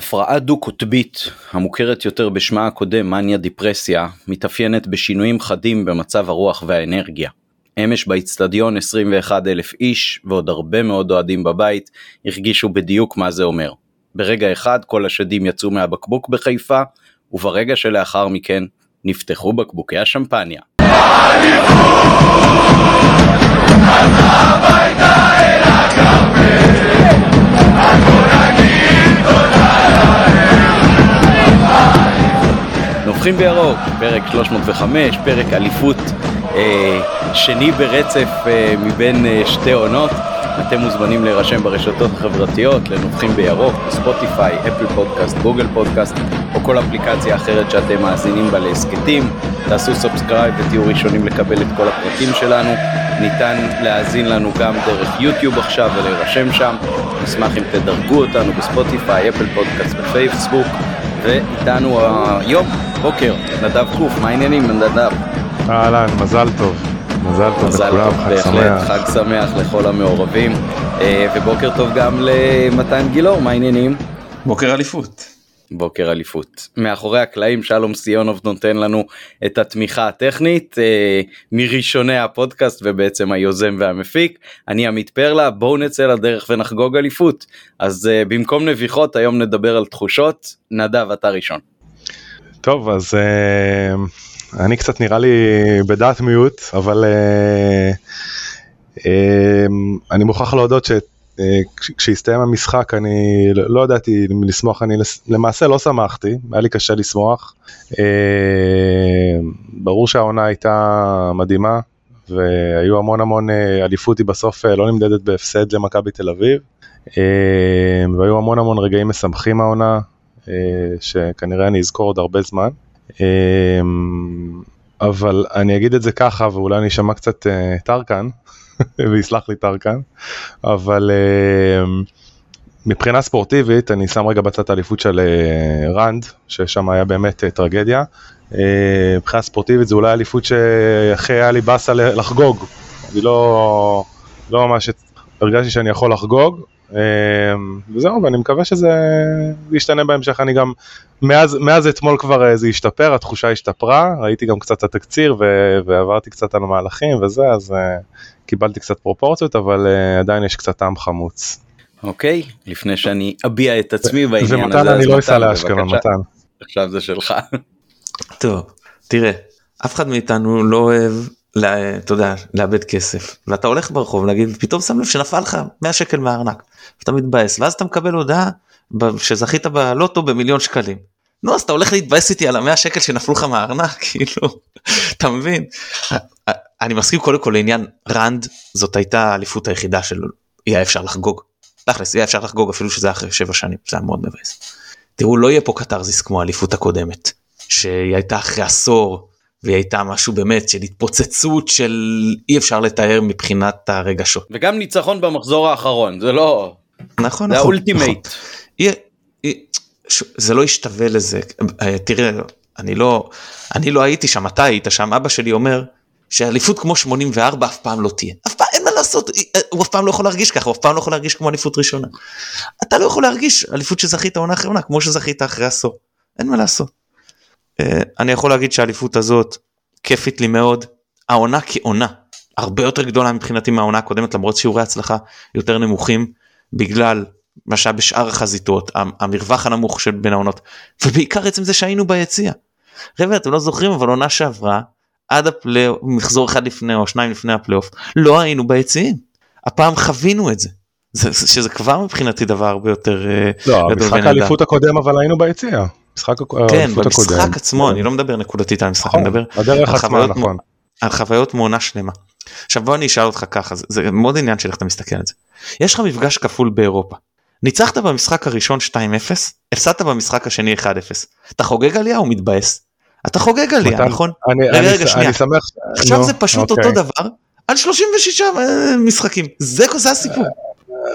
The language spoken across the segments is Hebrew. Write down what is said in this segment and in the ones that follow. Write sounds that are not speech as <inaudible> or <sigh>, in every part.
הפרעה דו-קוטבית, המוכרת יותר בשמה הקודם מניה דיפרסיה, מתאפיינת בשינויים חדים במצב הרוח והאנרגיה. אמש באיצטדיון 21 אלף איש ועוד הרבה מאוד אוהדים בבית הרגישו בדיוק מה זה אומר. ברגע אחד כל השדים יצאו מהבקבוק בחיפה, וברגע שלאחר מכן נפתחו בקבוקי השמפניה. נובחים בירוק, פרק 305, פרק אליפות אה, שני ברצף אה, מבין אה, שתי עונות. אתם מוזמנים להירשם ברשתות החברתיות לנובחים בירוק, ספוטיפיי, אפל פודקאסט, גוגל פודקאסט או כל אפליקציה אחרת שאתם מאזינים בה להסכתים. תעשו subscribe ותהיו ראשונים לקבל את כל הפרטים שלנו. ניתן להאזין לנו גם דרך יוטיוב עכשיו ולהירשם שם. נשמח אם תדרגו אותנו בספוטיפיי, אפל פודקאסט ופייסבוק. ואיתנו היום, בוקר, נדב קוף, מה העניינים נדב? אהלן, מזל טוב. מזל טוב מזל לכולם, טוב, חג בהחלט, שמח. חג שמח לכל המעורבים, אה, ובוקר טוב גם למתן גילאור, מה העניינים? בוקר אליפות. בוקר אליפות. מאחורי הקלעים שלום סיונוב נותן לנו את התמיכה הטכנית אה, מראשוני הפודקאסט ובעצם היוזם והמפיק. אני עמית פרלה, בואו נצא לדרך ונחגוג אליפות. אז אה, במקום נביחות היום נדבר על תחושות. נדב, אתה ראשון. טוב, אז אה, אני קצת נראה לי בדעת מיעוט, אבל אה, אה, אני מוכרח להודות שכשהסתיים המשחק אני לא לא ידעתי אם לשמוח, אני למעשה לא שמחתי, היה לי קשה לשמוח. אה, ברור שהעונה הייתה מדהימה, והיו המון המון, אה, אליפות היא בסוף אה, לא נמדדת בהפסד למכבי תל אביב. אה, והיו המון המון רגעים משמחים מהעונה, אה, שכנראה אני אזכור עוד הרבה זמן. אבל אני אגיד את זה ככה, ואולי אני אשמע קצת אה, טרקן, <laughs> ויסלח לי טרקן, אבל אה, מבחינה ספורטיבית, אני שם רגע בצד האליפות של אה, רנד, ששם היה באמת אה, טרגדיה. אה, מבחינה ספורטיבית זה אולי אליפות שהכי היה לי באסה לחגוג. אני לא, לא ממש הרגשתי שאני יכול לחגוג, וזהו, ואני מקווה שזה ישתנה בהמשך, אני גם, מאז, מאז אתמול כבר אה, זה השתפר, התחושה השתפרה, ראיתי גם קצת את התקציר ו- ועברתי קצת על המהלכים וזה, אז אה, קיבלתי קצת פרופורציות, אבל אה, עדיין יש קצת טעם חמוץ. אוקיי, לפני שאני אביע את עצמי בעניין הזה, ומתן אז אני לא מתן, אסע לאשקלון, בבקשה. מתן. עכשיו זה שלך. טוב, תראה, אף אחד מאיתנו לא אוהב, אתה יודע, לאבד כסף. ואתה הולך ברחוב, נגיד, פתאום שם לב שנפל לך 100 שקל מהארנק. אתה מתבאס, ואז אתה מקבל הודעה שזכית בלוטו במיליון שקלים. נו, אז אתה הולך להתבאס איתי על המאה שקל שנפלו לך מהארנק, <laughs> כאילו, אתה מבין? אני מסכים קודם כל לעניין רנד, זאת הייתה האליפות היחידה של היה אפשר לחגוג. תכלס, היה אפשר לחגוג אפילו שזה אחרי שבע שנים, זה היה מאוד מבאס. תראו, לא יהיה פה קתרזיס כמו האליפות הקודמת, שהיא הייתה אחרי עשור, והיא הייתה משהו באמת של התפוצצות של אי אפשר לתאר מבחינת הרגשות. וגם ניצחון במחזור האחרון, זה לא... נכון, זה נכון. ה ultimate. נכון. היא- ש- זה לא ישתווה לזה. אה, תראה, אני לא, אני לא הייתי שם, אתה היית שם, אבא שלי אומר שאליפות כמו 84 אף פעם לא תהיה. אף פעם, אין מה לעשות, אה, הוא אף פעם לא יכול להרגיש ככה, הוא אף פעם לא יכול להרגיש כמו אליפות ראשונה. אתה לא יכול להרגיש אליפות שזכית עונה אחרי עונה, כמו שזכית אחרי עשור. אין מה לעשות. אה, אני יכול להגיד שהאליפות הזאת כיפית לי מאוד. העונה כעונה הרבה יותר גדולה מבחינתי מהעונה הקודמת למרות שיעורי הצלחה יותר נמוכים בגלל מה שהיה בשאר החזיתות המ- המרווח הנמוך של בין העונות ובעיקר עצם זה שהיינו ביציע. חבר'ה אתם לא זוכרים אבל עונה שעברה עד הפלייאוף מחזור אחד לפני או שניים לפני הפלייאוף לא היינו ביציעים. הפעם חווינו את זה. זה, זה- שזה כבר מבחינתי דבר הרבה יותר אה, לא, משחק. האליפות הקודם אבל היינו ביציע. משחק כן האליפות במשחק הקודם. עצמו אני לא מדבר נקודתית על המשחק נכון, אני מדבר הדרך על חוויות נכון. על חוויות מעונה שלמה. עכשיו בוא אני אשאל אותך ככה זה, זה מאוד עניין של איך אתה מסתכל על זה. יש לך מפגש כפול באירופה. ניצחת במשחק הראשון 2-0 הפסדת במשחק השני 1-0 אתה חוגג עלייה או מתבאס? אתה חוגג עלייה מתן, נכון? אני- רגע, אני- רגע, שנייה. אני שמח. עכשיו נו, זה פשוט אוקיי. אותו דבר על 36 אה, משחקים זה זה הסיפור.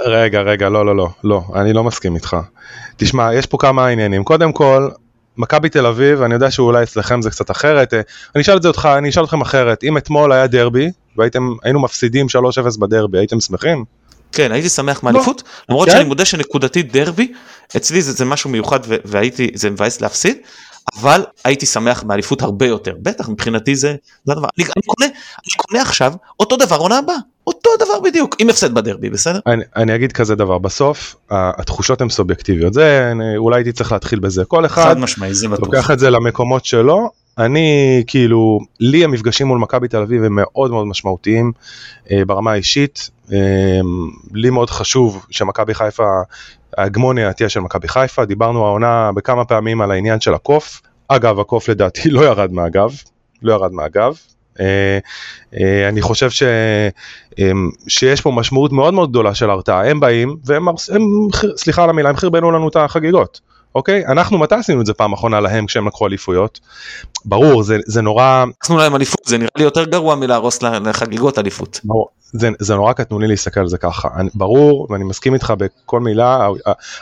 רגע, רגע, לא, לא, לא, לא, אני לא מסכים איתך. תשמע, יש פה כמה עניינים. קודם כל, מכבי תל אביב, אני יודע שאולי אצלכם זה קצת אחרת, אה, אני אשאל את זה אותך, אני אשאל אתכם אחרת, אם אתמול היה דרבי, והייתם, היינו מפסידים 3-0 בדרבי, הייתם שמחים? כן, הייתי שמח מאליפות, למרות כן? שאני מודה שנקודתית דרבי, אצלי זה, זה משהו מיוחד והייתי, זה מבאס להפסיד, אבל הייתי שמח מאליפות הרבה יותר, בטח מבחינתי זה, זה הדבר, אני, אני, קונה, אני קונה עכשיו אותו דבר עונה הבאה, אותו דבר בדיוק, עם הפסד בדרבי, בסדר? אני, אני אגיד כזה דבר, בסוף התחושות הן סובייקטיביות, זה אני- אולי הייתי צריך להתחיל בזה, כל אחד חד משמעי, זה בטוח. לוקח את זה למקומות שלו, אני כאילו, לי המפגשים מול מכבי תל אביב הם מאוד מאוד משמעותיים אה, ברמה האישית, אה, לי מאוד חשוב שמכבי חיפה, ההגמוניה תהיה של מכבי חיפה, דיברנו העונה בכמה פעמים על העניין של הקוף, אגב הקוף לדעתי לא ירד מהגב, לא ירד מהגב, אני חושב ש, אה, שיש פה משמעות מאוד מאוד גדולה של הרתעה, הם באים והם, הם, סליחה על המילה, הם חרבנו לנו את החגיגות. אוקיי? אנחנו מתי עשינו את זה פעם אחרונה להם כשהם לקחו אליפויות? ברור, זה, זה נורא, לקחנו להם אליפות, זה נראה לי יותר גרוע מלהרוס לחגיגות אליפות. ברור זה, זה נורא קטנוני להסתכל על זה ככה. אני, ברור, ואני מסכים איתך בכל מילה,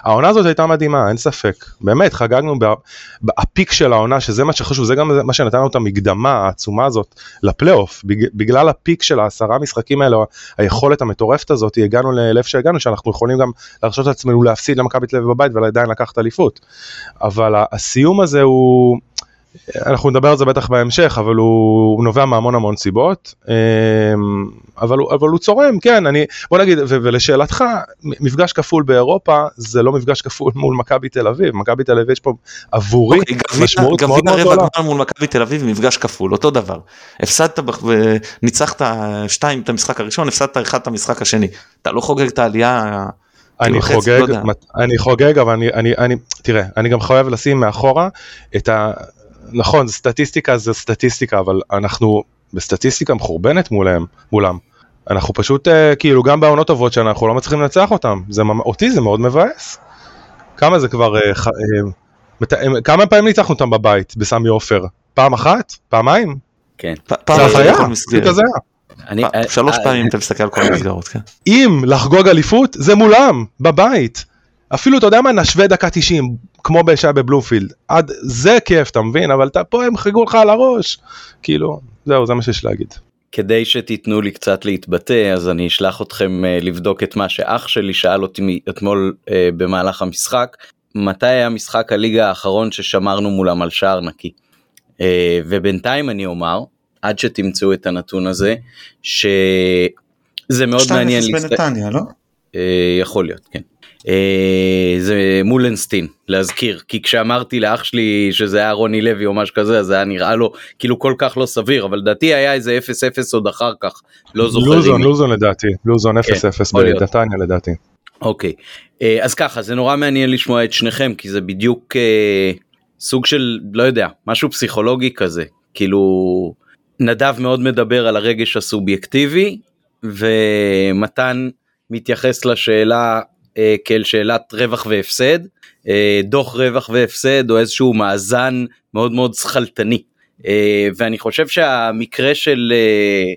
העונה הזאת הייתה מדהימה, אין ספק. באמת, חגגנו ב- בפיק של העונה, שזה מה שחשוב, זה גם מה שנתן לנו את המקדמה העצומה הזאת לפלייאוף. בג, בגלל הפיק של העשרה משחקים האלה, היכולת המטורפת הזאת, הגענו לאיפה שהגענו, שאנחנו יכולים גם להרשות לעצמנו להפסיד למכבי תל אביב בבית ועדיין לקחת אליפות. אבל הסיום הזה הוא... אנחנו נדבר על זה בטח בהמשך, אבל הוא, הוא נובע מהמון המון סיבות, אמ, אבל, הוא- אבל הוא צורם, כן, אני, בוא נגיד, ו, ולשאלתך, מפגש כפול באירופה זה לא מפגש כפול מול מכבי תל אביב, מכבי תל אביב יש פה עבורי אוקיי, גביע- משמעות מאוד גביע מאוד רבע גדולה. גמר מול מכבי תל אביב מפגש כפול אותו דבר. הפסדת וניצחת שתיים את המשחק הראשון הפסדת אחד את המשחק השני. אתה לא חוגג את העלייה אני כאילו חצי, חוגג, לא אני חוגג, אבל אני, אני, אני, תראה, אני גם חייב לשים מאחורה את ה... נכון, סטטיסטיקה זה סטטיסטיקה, אבל אנחנו בסטטיסטיקה מחורבנת מולם, מולם. אנחנו פשוט, אה, כאילו, גם בעונות טובות שאנחנו לא מצליחים לנצח אותם. זה, אותי זה מאוד מבאס. כמה זה כבר, ח- אה, מת- כמה פעמים ניצחנו אותם בבית, בסמי עופר? פעם אחת? פעמיים? כן. פ- פעם אחת היה. כזה היה. אני, פ- שלוש פעמים אתה מסתכל על כל המסגרות כן. אם לחגוג אליפות זה מולם, בבית. אפילו אתה יודע מה, נשווה דקה 90, כמו שהיה בבלומפילד. עד זה כיף, אתה מבין? אבל אתה פה הם חגגו לך על הראש. כאילו, זהו, זה מה שיש להגיד. כדי שתיתנו לי קצת להתבטא אז אני אשלח אתכם אה, לבדוק את מה שאח שלי שאל אותי אתמול אה, במהלך המשחק מתי היה משחק הליגה האחרון ששמרנו מולם על שער נקי. אה, ובינתיים אני אומר עד שתמצאו את הנתון הזה שזה מאוד מעניין 2-0 להסת- בנתניה לא? אה, יכול להיות כן. אה, זה מולנסטין להזכיר כי כשאמרתי לאח שלי שזה היה רוני לוי או משהו כזה אז זה היה נראה לו כאילו כל כך לא סביר אבל לדעתי היה איזה 0-0 עוד אחר כך לא זוכר. לוזון, אם- לוזון לדעתי, לוזון 0-0 יכול להיות. בנתניה לדעתי. אוקיי אה, אז ככה זה נורא מעניין לשמוע את שניכם כי זה בדיוק אה, סוג של לא יודע משהו פסיכולוגי כזה כאילו נדב מאוד מדבר על הרגש הסובייקטיבי ומתן מתייחס לשאלה אה, כאל שאלת רווח והפסד. אה, דוח רווח והפסד או איזשהו מאזן מאוד מאוד שכלתני. אה, ואני חושב שהמקרה של אה,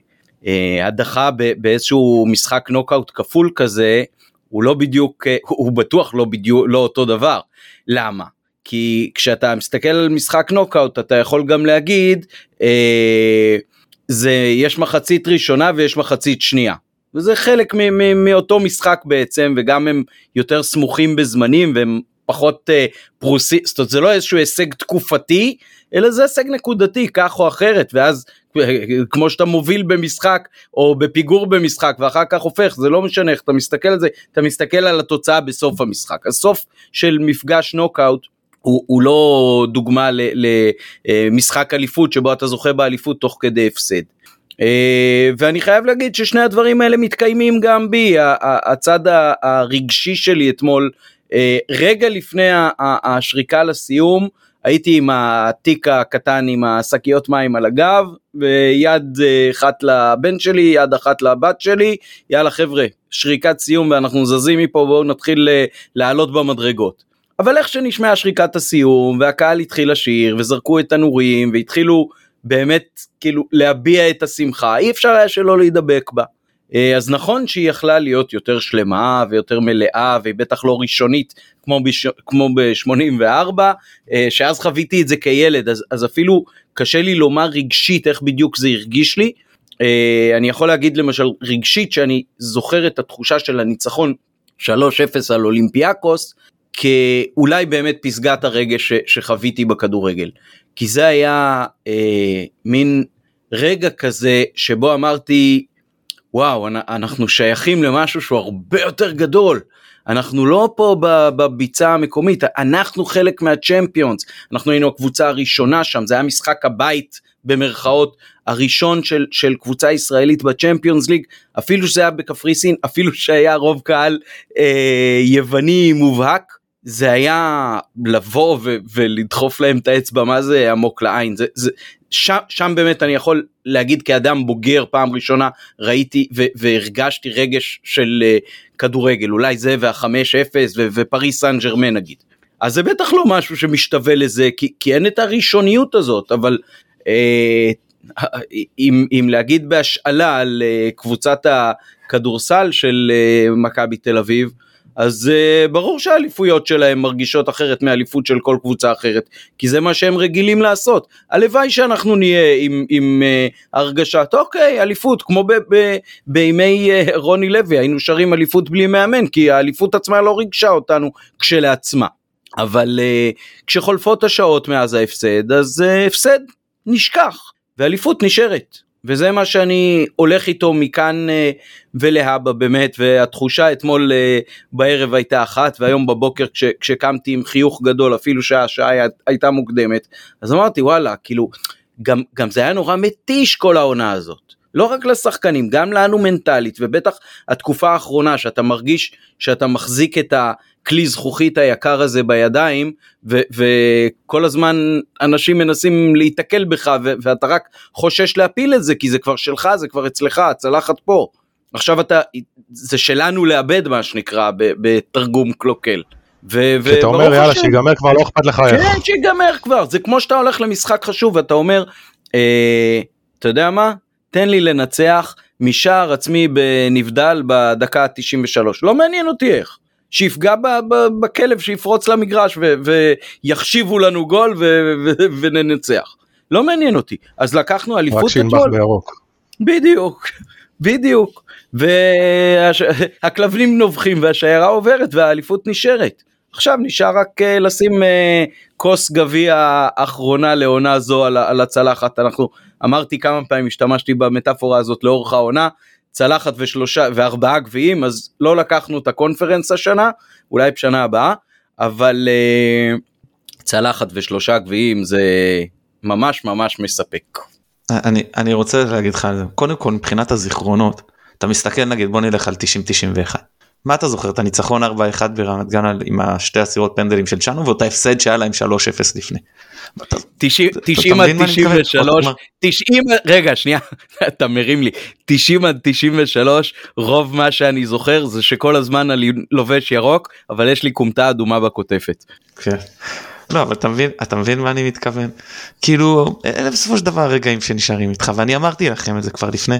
אה, הדחה ב- באיזשהו משחק נוקאוט כפול כזה הוא לא בדיוק אה, הוא בטוח לא בדיוק לא אותו דבר. למה? כי כשאתה מסתכל על משחק נוקאוט אתה יכול גם להגיד אה, זה יש מחצית ראשונה ויש מחצית שנייה וזה חלק מאותו משחק בעצם וגם הם יותר סמוכים בזמנים והם פחות אה, פרוסי זאת אומרת זה לא איזשהו הישג תקופתי אלא זה הישג נקודתי כך או אחרת ואז אה, כמו שאתה מוביל במשחק או בפיגור במשחק ואחר כך הופך זה לא משנה איך אתה מסתכל על זה אתה מסתכל על התוצאה בסוף המשחק הסוף של מפגש נוקאוט הוא, הוא לא דוגמה למשחק אליפות שבו אתה זוכה באליפות תוך כדי הפסד. אה, ואני חייב להגיד ששני הדברים האלה מתקיימים גם בי, הצד הרגשי שלי אתמול, אה, רגע לפני השריקה לסיום, הייתי עם התיק הקטן עם השקיות מים על הגב, ויד אה, אחת לבן שלי, יד אחת לבת שלי, יאללה חבר'ה, שריקת סיום ואנחנו זזים מפה, בואו נתחיל לעלות במדרגות. אבל איך שנשמעה שריקת הסיום, והקהל התחיל לשיר, וזרקו את הנורים, והתחילו באמת כאילו להביע את השמחה, אי אפשר היה שלא להידבק בה. אה, אז נכון שהיא יכלה להיות יותר שלמה ויותר מלאה והיא בטח לא ראשונית כמו, בש... כמו ב-84 שאז חוויתי את זה כילד אז, אז אפילו קשה לי לומר רגשית איך בדיוק זה הרגיש לי אה, אני יכול להגיד למשל רגשית שאני זוכר את התחושה של הניצחון 3-0 על אולימפיאקוס כאולי באמת פסגת הרגש שחוויתי בכדורגל. כי זה היה אה, מין רגע כזה שבו אמרתי וואו אנחנו שייכים למשהו שהוא הרבה יותר גדול. אנחנו לא פה בביצה המקומית, אנחנו חלק מהצ'מפיונס, אנחנו היינו הקבוצה הראשונה שם, זה היה משחק הבית במרכאות הראשון של, של קבוצה ישראלית בצ'מפיונס ליג, אפילו שזה היה בקפריסין, אפילו שהיה רוב קהל אה, יווני מובהק, זה היה לבוא ו- ולדחוף להם את האצבע מה זה עמוק לעין זה, זה שם, שם באמת אני יכול להגיד כאדם בוגר פעם ראשונה ראיתי ו- והרגשתי רגש של uh, כדורגל אולי זה והחמש אפס ו- ופריס סן ג'רמן נגיד. אז זה בטח לא משהו שמשתווה לזה כי, כי אין את הראשוניות הזאת אבל אה, אם, אם להגיד בהשאלה על אה, קבוצת הכדורסל של אה, מכבי תל אביב אז uh, ברור שהאליפויות שלהם מרגישות אחרת מאליפות של כל קבוצה אחרת, כי זה מה שהם רגילים לעשות. הלוואי שאנחנו נהיה עם, עם uh, הרגשת, אוקיי, אליפות, כמו ב, ב, בימי uh, רוני לוי, היינו שרים אליפות בלי מאמן, כי האליפות עצמה לא ריגשה אותנו כשלעצמה. אבל uh, כשחולפות השעות מאז ההפסד, אז uh, הפסד נשכח, ואליפות נשארת. וזה מה שאני הולך איתו מכאן אה, ולהבא באמת, והתחושה אתמול אה, בערב הייתה אחת, והיום בבוקר כש, כשקמתי עם חיוך גדול, אפילו שהשעה הייתה מוקדמת, אז אמרתי וואלה, כאילו, גם, גם זה היה נורא מתיש כל העונה הזאת. לא רק לשחקנים, גם לנו מנטלית, ובטח התקופה האחרונה שאתה מרגיש שאתה מחזיק את הכלי זכוכית היקר הזה בידיים, ו- וכל הזמן אנשים מנסים להיתקל בך, ו- ואתה רק חושש להפיל את זה, כי זה כבר שלך, זה כבר אצלך, הצלחת פה. עכשיו אתה, זה שלנו לאבד מה שנקרא, בתרגום קלוקל. ו- כי אתה אומר יאללה שיגמר כבר לא אכפת לך איך. כן שיגמר כבר זה כמו שאתה הולך למשחק חשוב ואתה אומר אה, אתה יודע מה תן לי לנצח משער עצמי בנבדל בדקה ה-93 לא מעניין אותי איך. שיפגע בכלב שיפרוץ למגרש ויחשיבו לנו גול וננצח. לא מעניין אותי. אז לקחנו אליפות רק שינבח בירוק. בדיוק, בדיוק. והכלבים נובחים והשיירה עוברת והאליפות נשארת. עכשיו נשאר רק uh, לשים uh, כוס גביע אחרונה לעונה זו על, על הצלחת. אנחנו, אמרתי כמה פעמים, השתמשתי במטאפורה הזאת לאורך העונה, צלחת ושלושה וארבעה גביעים, אז לא לקחנו את הקונפרנס השנה, אולי בשנה הבאה, אבל uh, צלחת ושלושה גביעים זה ממש ממש מספק. אני, אני רוצה להגיד לך, קודם כל מבחינת הזיכרונות, אתה מסתכל נגיד בוא נלך על 90-91. מה אתה זוכר את הניצחון 4-1 ברמת גן עם השתי הסירות פנדלים של צ'אנו ואותה הפסד שהיה להם 3-0 לפני. 90 עד 93, 90, רגע שנייה, <laughs> אתה מרים לי, 90 עד 93, רוב מה שאני זוכר זה שכל הזמן אני לובש ירוק, אבל יש לי כומתה אדומה בכותפת. כן. לא אבל אתה מבין אתה מבין מה אני מתכוון כאילו אלה בסופו של דבר הרגעים שנשארים איתך ואני אמרתי לכם את זה כבר לפני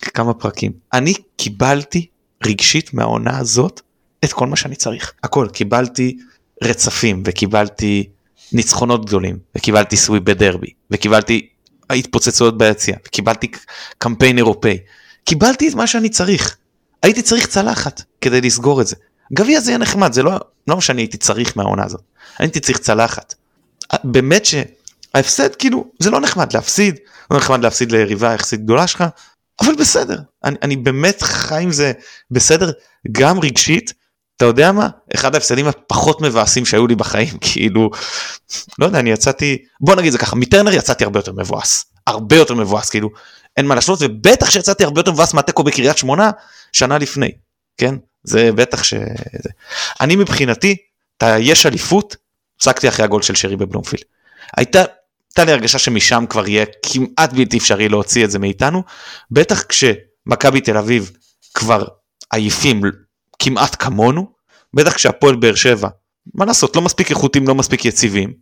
כמה פרקים אני קיבלתי רגשית מהעונה הזאת את כל מה שאני צריך. הכל. קיבלתי רצפים וקיבלתי ניצחונות גדולים וקיבלתי סוויפ בדרבי וקיבלתי התפוצצויות ביציאה וקיבלתי קמפיין אירופאי. קיבלתי את מה שאני צריך. הייתי צריך צלחת כדי לסגור את זה. גביע זה יהיה נחמד זה לא לא מה שאני הייתי צריך מהעונה הזאת. הייתי צריך צלחת. באמת שההפסד כאילו זה לא נחמד להפסיד לא נחמד להפסיד ליריבה יחסית גדולה שלך אבל בסדר, אני, אני באמת חי עם זה בסדר, גם רגשית, אתה יודע מה? אחד ההפסדים הפחות מבאסים שהיו לי בחיים, <laughs> כאילו, לא יודע, אני יצאתי, בוא נגיד זה ככה, מטרנר יצאתי הרבה יותר מבואס, הרבה יותר מבואס, כאילו, אין מה לעשות, ובטח שיצאתי הרבה יותר מבואס מהתיקו בקריית שמונה, שנה לפני, כן? זה בטח ש... אני מבחינתי, אתה יש אליפות, הפסקתי אחרי הגול של שרי בבלומפילד. הייתה הייתה לי הרגשה שמשם כבר יהיה כמעט בלתי אפשרי להוציא את זה מאיתנו, בטח כשמכבי תל אביב כבר עייפים כמעט כמונו, בטח כשהפועל באר שבע, מה לעשות, לא מספיק איכותיים, לא מספיק יציבים.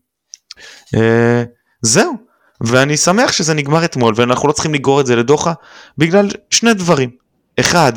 אה, זהו, ואני שמח שזה נגמר אתמול ואנחנו לא צריכים לגרור את זה לדוחה בגלל שני דברים. אחד,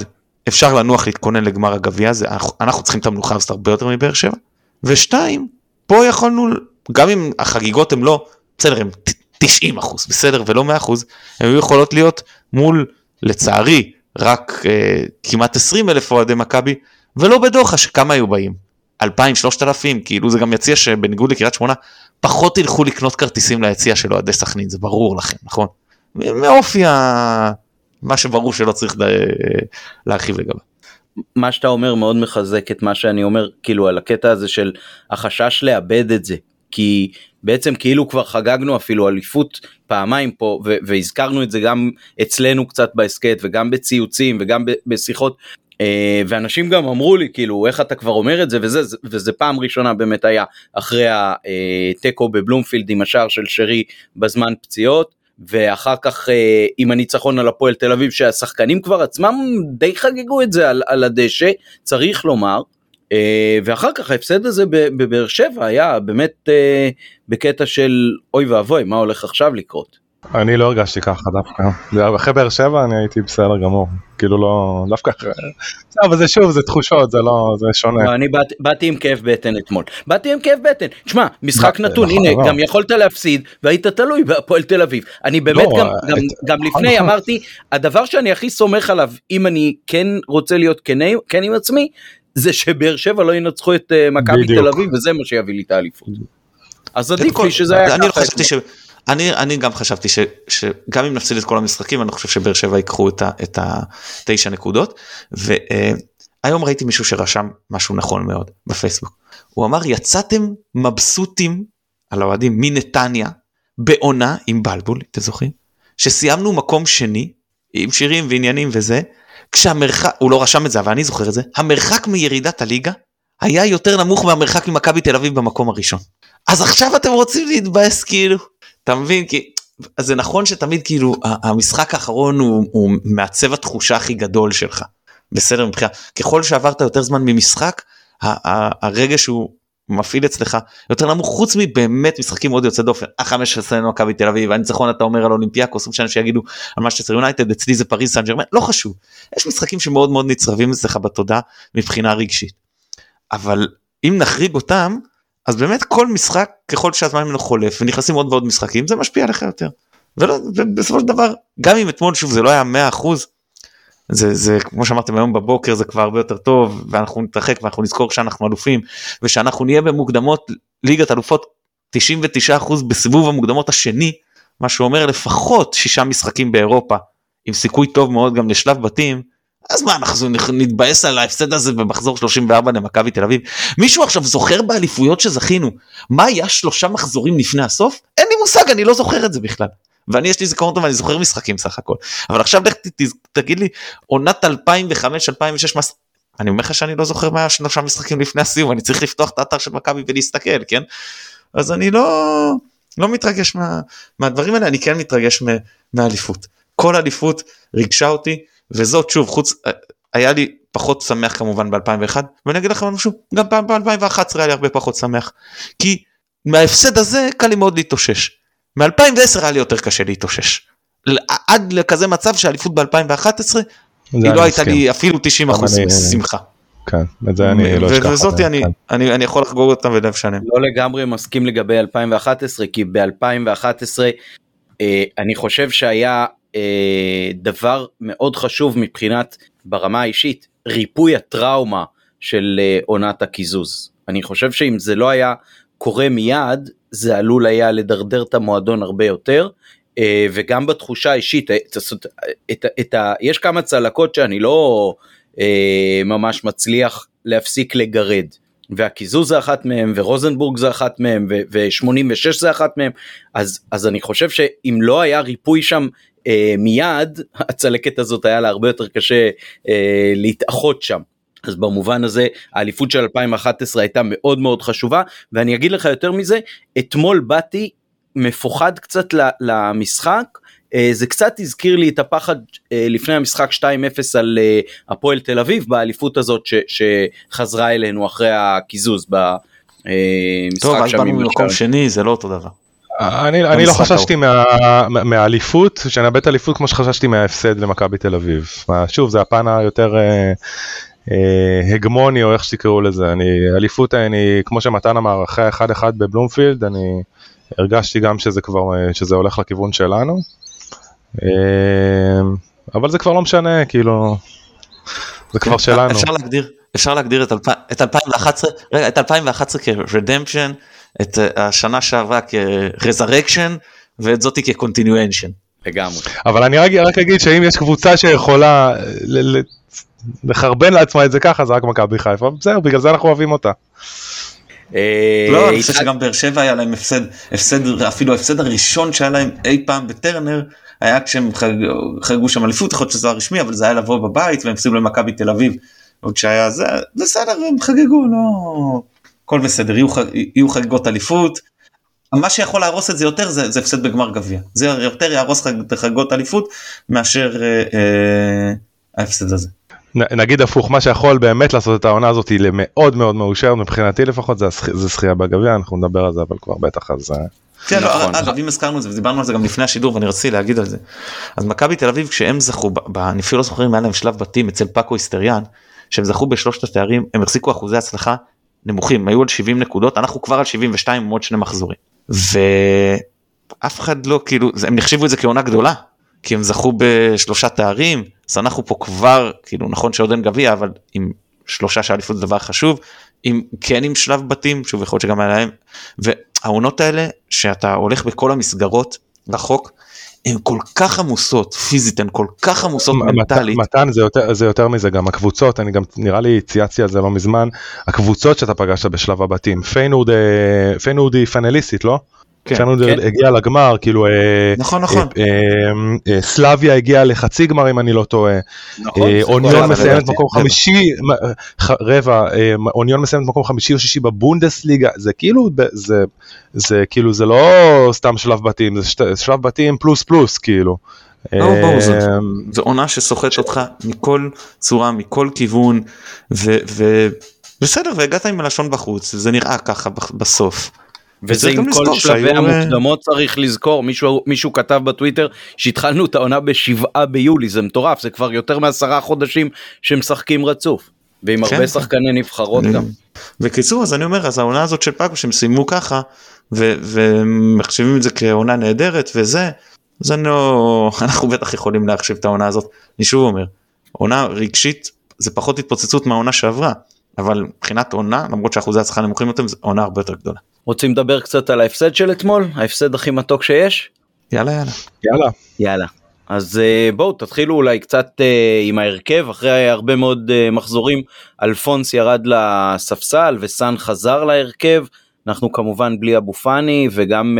אפשר לנוח להתכונן לגמר הגביע הזה, אנחנו צריכים את המנוחה הזאת הרבה יותר מבאר שבע. ושתיים, פה יכולנו, גם אם החגיגות הן לא בסדר הם 90 אחוז בסדר ולא 100 אחוז הם היו יכולות להיות מול לצערי רק אה, כמעט 20 אלף אוהדי מכבי ולא בדוחה שכמה היו באים 2,000 3,000 כאילו זה גם יציע שבניגוד לקריית שמונה פחות ילכו לקנות כרטיסים ליציע של אוהדי סכנין זה ברור לכם נכון מאופי ה... מה שברור שלא צריך דה... להרחיב לגביו. מה שאתה אומר מאוד מחזק את מה שאני אומר כאילו על הקטע הזה של החשש לאבד את זה כי בעצם כאילו כבר חגגנו אפילו אליפות פעמיים פה והזכרנו את זה גם אצלנו קצת בהסכת וגם בציוצים וגם בשיחות. אה, ואנשים גם אמרו לי כאילו איך אתה כבר אומר את זה? וזה וזה פעם ראשונה באמת היה אחרי התיקו בבלומפילד עם השער של שרי בזמן פציעות ואחר כך אה, עם הניצחון על הפועל תל אביב שהשחקנים כבר עצמם די חגגו את זה על, על הדשא צריך לומר ואחר כך ההפסד הזה בבאר שבע היה באמת בקטע של אוי ואבוי מה הולך עכשיו לקרות. אני לא הרגשתי ככה דווקא, אחרי באר שבע אני הייתי בסדר גמור, כאילו לא, דווקא אחרי, אבל זה שוב, זה תחושות, זה לא, זה שונה. לא, אני באתי, באתי עם כאב בטן אתמול, באתי עם כאב בטן, תשמע, משחק נתון, נכון, הנה, לא. גם יכולת להפסיד והיית תלוי בהפועל תל אביב, אני באמת לא, גם, את, גם, לפני. אמרתי, הדבר שאני הכי סומך עליו, אם אני כן רוצה להיות כן, כן עם עצמי, זה שבאר שבע לא ינצחו את uh, מכבי תל אביב, וזה מה שיביא לי את האליפות. אז עדיף לי שזה היה ככה. אני, אני גם חשבתי ש, שגם אם נפסיד את כל המשחקים אני חושב שבאר שבע ייקחו את, ה, את התשע נקודות והיום ראיתי מישהו שרשם משהו נכון מאוד בפייסבוק הוא אמר יצאתם מבסוטים על האוהדים מנתניה בעונה עם בלבול אתם זוכרים שסיימנו מקום שני עם שירים ועניינים וזה כשהמרחק הוא לא רשם את זה אבל אני זוכר את זה המרחק מירידת הליגה היה יותר נמוך מהמרחק ממכבי תל אביב במקום הראשון. אז עכשיו אתם רוצים להתבאס כאילו? אתה מבין? כי אז זה נכון שתמיד כאילו המשחק האחרון הוא, הוא מעצב התחושה הכי גדול שלך. בסדר מבחינה ככל שעברת יותר זמן ממשחק הרגע שהוא מפעיל אצלך יותר נמוך חוץ מבאמת משחקים מאוד יוצא דופן. החמש עשרה מכבי תל אביב הניצחון אתה אומר על אולימפיאקוס משנה שיגידו על משטר יונייטד אצלי זה פריז סן ג'רמן לא חשוב. יש משחקים שמאוד מאוד נצרבים אצלך בתודעה מבחינה רגשית. אבל אם נחריג אותם אז באמת כל משחק ככל שהזמן ממנו חולף ונכנסים עוד ועוד משחקים זה משפיע עליך יותר. ולא, ובסופו של דבר גם אם אתמול שוב זה לא היה 100 אחוז זה זה כמו שאמרתם היום בבוקר זה כבר הרבה יותר טוב ואנחנו נתרחק ואנחנו נזכור שאנחנו אלופים ושאנחנו נהיה במוקדמות ליגת אלופות 99 אחוז בסיבוב המוקדמות השני מה שאומר לפחות שישה משחקים באירופה עם סיכוי טוב מאוד גם לשלב בתים אז מה אנחנו נתבאס על ההפסד הזה במחזור 34 למכבי תל אביב מישהו עכשיו זוכר באליפויות שזכינו מה היה שלושה מחזורים לפני הסוף אין לי מושג אני לא זוכר את זה בכלל. ואני יש לי זיכרון טוב ואני זוכר משחקים סך הכל. אבל עכשיו לך תגיד לי עונת 2005 2006 מה אני אומר לך שאני לא זוכר מה שלושה משחקים לפני הסיום אני צריך לפתוח את האתר של מכבי ולהסתכל כן? אז אני לא לא מתרגש מה, מהדברים האלה אני כן מתרגש מהאליפות. כל אליפות ריגשה אותי וזאת שוב חוץ היה לי פחות שמח כמובן ב2001 ואני אגיד לכם משהו גם ב2011 היה לי הרבה פחות שמח כי מההפסד הזה קל לי מאוד להתאושש מ2010 היה לי יותר קשה להתאושש עד לכזה מצב שהאליפות ב2011 היא לא הייתה לי אפילו 90 אחוז שמחה. כן, את זה אני לא אשכח. וזאתי אני, כן. אני, אני יכול לחגוג אותה בלב שלם. לא לגמרי מסכים לגבי 2011 כי ב2011 אה, אני חושב שהיה אה, דבר מאוד חשוב מבחינת ברמה האישית ריפוי הטראומה של אה, עונת הקיזוז. אני חושב שאם זה לא היה קורה מיד זה עלול היה לדרדר את המועדון הרבה יותר אה, וגם בתחושה האישית את, את, את, את, יש כמה צלקות שאני לא אה, ממש מצליח להפסיק לגרד. והקיזוז זה אחת מהם ורוזנבורג זה אחת מהם ו-86 זה אחת מהם אז אז אני חושב שאם לא היה ריפוי שם אה, מיד <laughs> הצלקת הזאת היה לה הרבה יותר קשה אה, להתאחות שם. אז במובן הזה האליפות של 2011 הייתה מאוד מאוד חשובה ואני אגיד לך יותר מזה אתמול באתי מפוחד קצת למשחק אה, זה קצת הזכיר לי את הפחד אה, לפני המשחק 2-0 על אה, הפועל תל אביב באליפות הזאת ש, שחזרה אלינו אחרי הקיזוז במשחק טוב אז באנו ממקום שני זה לא אותו דבר. אני, אני לא חששתי מהאליפות, שנאבד אליפות כמו שחששתי מההפסד למכבי תל אביב. שוב, זה הפן היותר הגמוני או איך שתקראו לזה. אני, אליפות, אני, כמו שמתן אמר, אחרי 1-1 בבלומפילד, אני הרגשתי גם שזה כבר, שזה הולך לכיוון שלנו. אה, אבל זה כבר לא משנה, כאילו, זה כבר שלנו. אפשר להגדיר, אפשר להגדיר את, אלפ... את 2011, רגע, את 2011 כרדמפשן, את אה, השנה שעברה כ resurrection, ואת זאתי כ continuation. לגמרי. אבל אני רק, רק אגיד שאם יש קבוצה שיכולה ל- ל- לחרבן לעצמה את זה ככה, זה רק מכבי חיפה, בסדר, בגלל זה אנחנו אוהבים אותה. אה, לא, אני חושב שגם באר שבע היה להם הפסד, הפסד, אפילו ההפסד הראשון שהיה להם אי פעם בטרנר, היה כשהם חג- חגגו שם אליפות, יכול להיות שזה לא הרשמי, אבל זה היה לבוא בבית והם הפסידו למכבי תל אביב. עוד שהיה זה, בסדר, הם חגגו, לא... הכל בסדר, יהיו, ח- יהיו חגיגות אליפות. מה שיכול להרוס את זה יותר זה, זה הפסד בגמר גביע. זה יותר יהרוס חג- את חגיגות אליפות מאשר אה, אה, ההפסד הזה. נגיד הפוך, מה שיכול באמת לעשות את העונה הזאת למאוד מאוד מאושר, מבחינתי לפחות, זה זה זכייה בגביע, אנחנו נדבר על זה, אבל כבר בטח אז... אה, כן, לא, נכון. אגב, אם הזכרנו את זה ודיברנו על זה גם לפני השידור ואני רציתי להגיד על זה. אז מכבי תל אביב כשהם זכו, אני אפילו לא זוכר אם היה להם שלב בתים אצל פאקו היסטריאן, שהם זכו בשלושת התארים, הם החזיקו אחוזי הצלחה נמוכים, היו על 70 נקודות, אנחנו כבר על 72 עם עוד שני מחזורים. ואף אחד לא, כאילו, זה- הם נחשיבו את זה כעונה גדולה, כי הם זכו בשלושה תארים, אז אנחנו פה כבר, כאילו, נכון שעוד אין גביע, אבל עם שלושה שאליפות זה דבר חשוב, עם כן עם שלב בתים, שוב יכול להיות שגם היה להם, והעונות האלה שאתה הולך בכל המסגרות רחוק, הן כל כך עמוסות פיזית, הן כל כך עמוסות מנטלית. מתן זה יותר, זה יותר מזה גם הקבוצות אני גם נראה לי צייצתי על זה לא מזמן הקבוצות שאתה פגשת בשלב הבתים פיינורד אה, היא פיינליסטית לא? כן, פיינורד כן. הגיעה לגמר כאילו אה, נכון נכון. אה, אה, אה, סלאביה הגיעה לחצי גמר אם אני לא טועה נכון, אה, אוניון מסיימת. מקום רבע. חמישי רבע אה, אוניון מסיימת מקום חמישי או שישי בבונדסליגה זה כאילו זה זה כאילו זה לא סתם שלב בתים זה שלב בתים פלוס פלוס כאילו. לא, ברור, זה- אה, זו עונה שסוחטת אותך מכל צורה מכל כיוון ובסדר והגעת עם הלשון בחוץ זה נראה ככה בסוף. וזה עם כל שלבי שהיו, המוקדמות צריך לזכור מישהו מישהו כתב בטוויטר שהתחלנו את העונה בשבעה ביולי זה מטורף זה כבר יותר מעשרה חודשים שמשחקים רצוף ועם כן, הרבה כן. שחקני נבחרות גם. בקיצור אז אני אומר אז העונה הזאת של פאקו שהם סיימו ככה ו- ומחשיבים את זה כעונה נהדרת וזה אז אני לא <laughs> אנחנו בטח יכולים להחשיב את העונה הזאת אני שוב אומר עונה רגשית זה פחות התפוצצות מהעונה שעברה אבל מבחינת עונה למרות שאחוזי הצלחה נמוכים יותר זה עונה הרבה יותר גדולה. רוצים לדבר קצת על ההפסד של אתמול ההפסד הכי מתוק שיש יאללה יאללה. יאללה. יאללה. אז אה, בואו תתחילו אולי קצת אה, עם ההרכב אחרי הרבה מאוד אה, מחזורים אלפונס ירד לספסל וסאן חזר להרכב אנחנו כמובן בלי אבו פאני וגם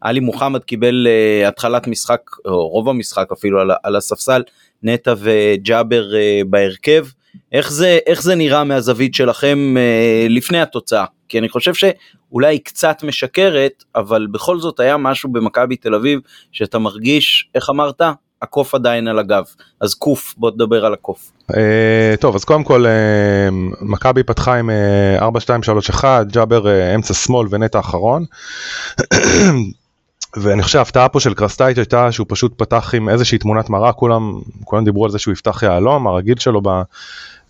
עלי מוחמד קיבל התחלת משחק או רוב המשחק אפילו על, הספסל נטע וג'אבר בהרכב איך זה איך זה נראה מהזווית שלכם לפני התוצאה כי אני חושב שאולי היא קצת משקרת אבל בכל זאת היה משהו במכבי תל אביב שאתה מרגיש, איך אמרת? הקוף עדיין על הגב. אז קוף, בוא תדבר על הקוף. אה, טוב אז קודם כל אה, מכבי פתחה עם אה, 4-2-3-1 ג'אבר אה, אמצע שמאל ונטע אחרון. <clears throat> ואני חושב ההפתעה פה של קרסטייץ' הייתה שהוא פשוט פתח עם איזושהי תמונת מראה כולם כולם דיברו על זה שהוא יפתח יהלום הרגיל שלו ב...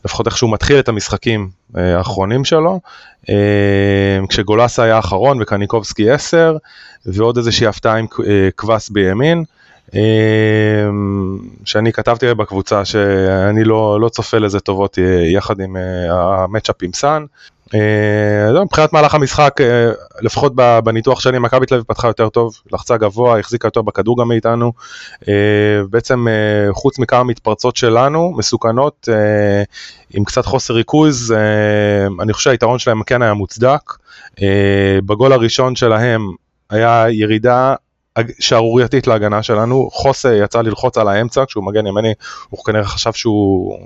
לפחות איך שהוא מתחיל את המשחקים אה, האחרונים שלו אה, כשגולסה היה אחרון וקניקובסקי 10 ועוד איזושהי הפתעה עם אה, קווס בימין. אה, שאני כתבתי בקבוצה שאני לא, לא צופה לזה טובות אה, יחד עם אה, המצ'אפ עם סאן. אה, לא, מבחינת מהלך המשחק, אה, לפחות בניתוח שלי, מכבי תל אביב פתחה יותר טוב, לחצה גבוה, החזיקה יותר בכדור גם מאיתנו. אה, בעצם חוץ מכמה מתפרצות שלנו, מסוכנות, עם קצת חוסר ריכוז, אני חושב שהיתרון שלהם כן היה מוצדק. בגול הראשון שלהם היה ירידה שערורייתית להגנה שלנו, חוסה יצא ללחוץ על האמצע כשהוא מגן ימני, הוא כנראה חשב שהוא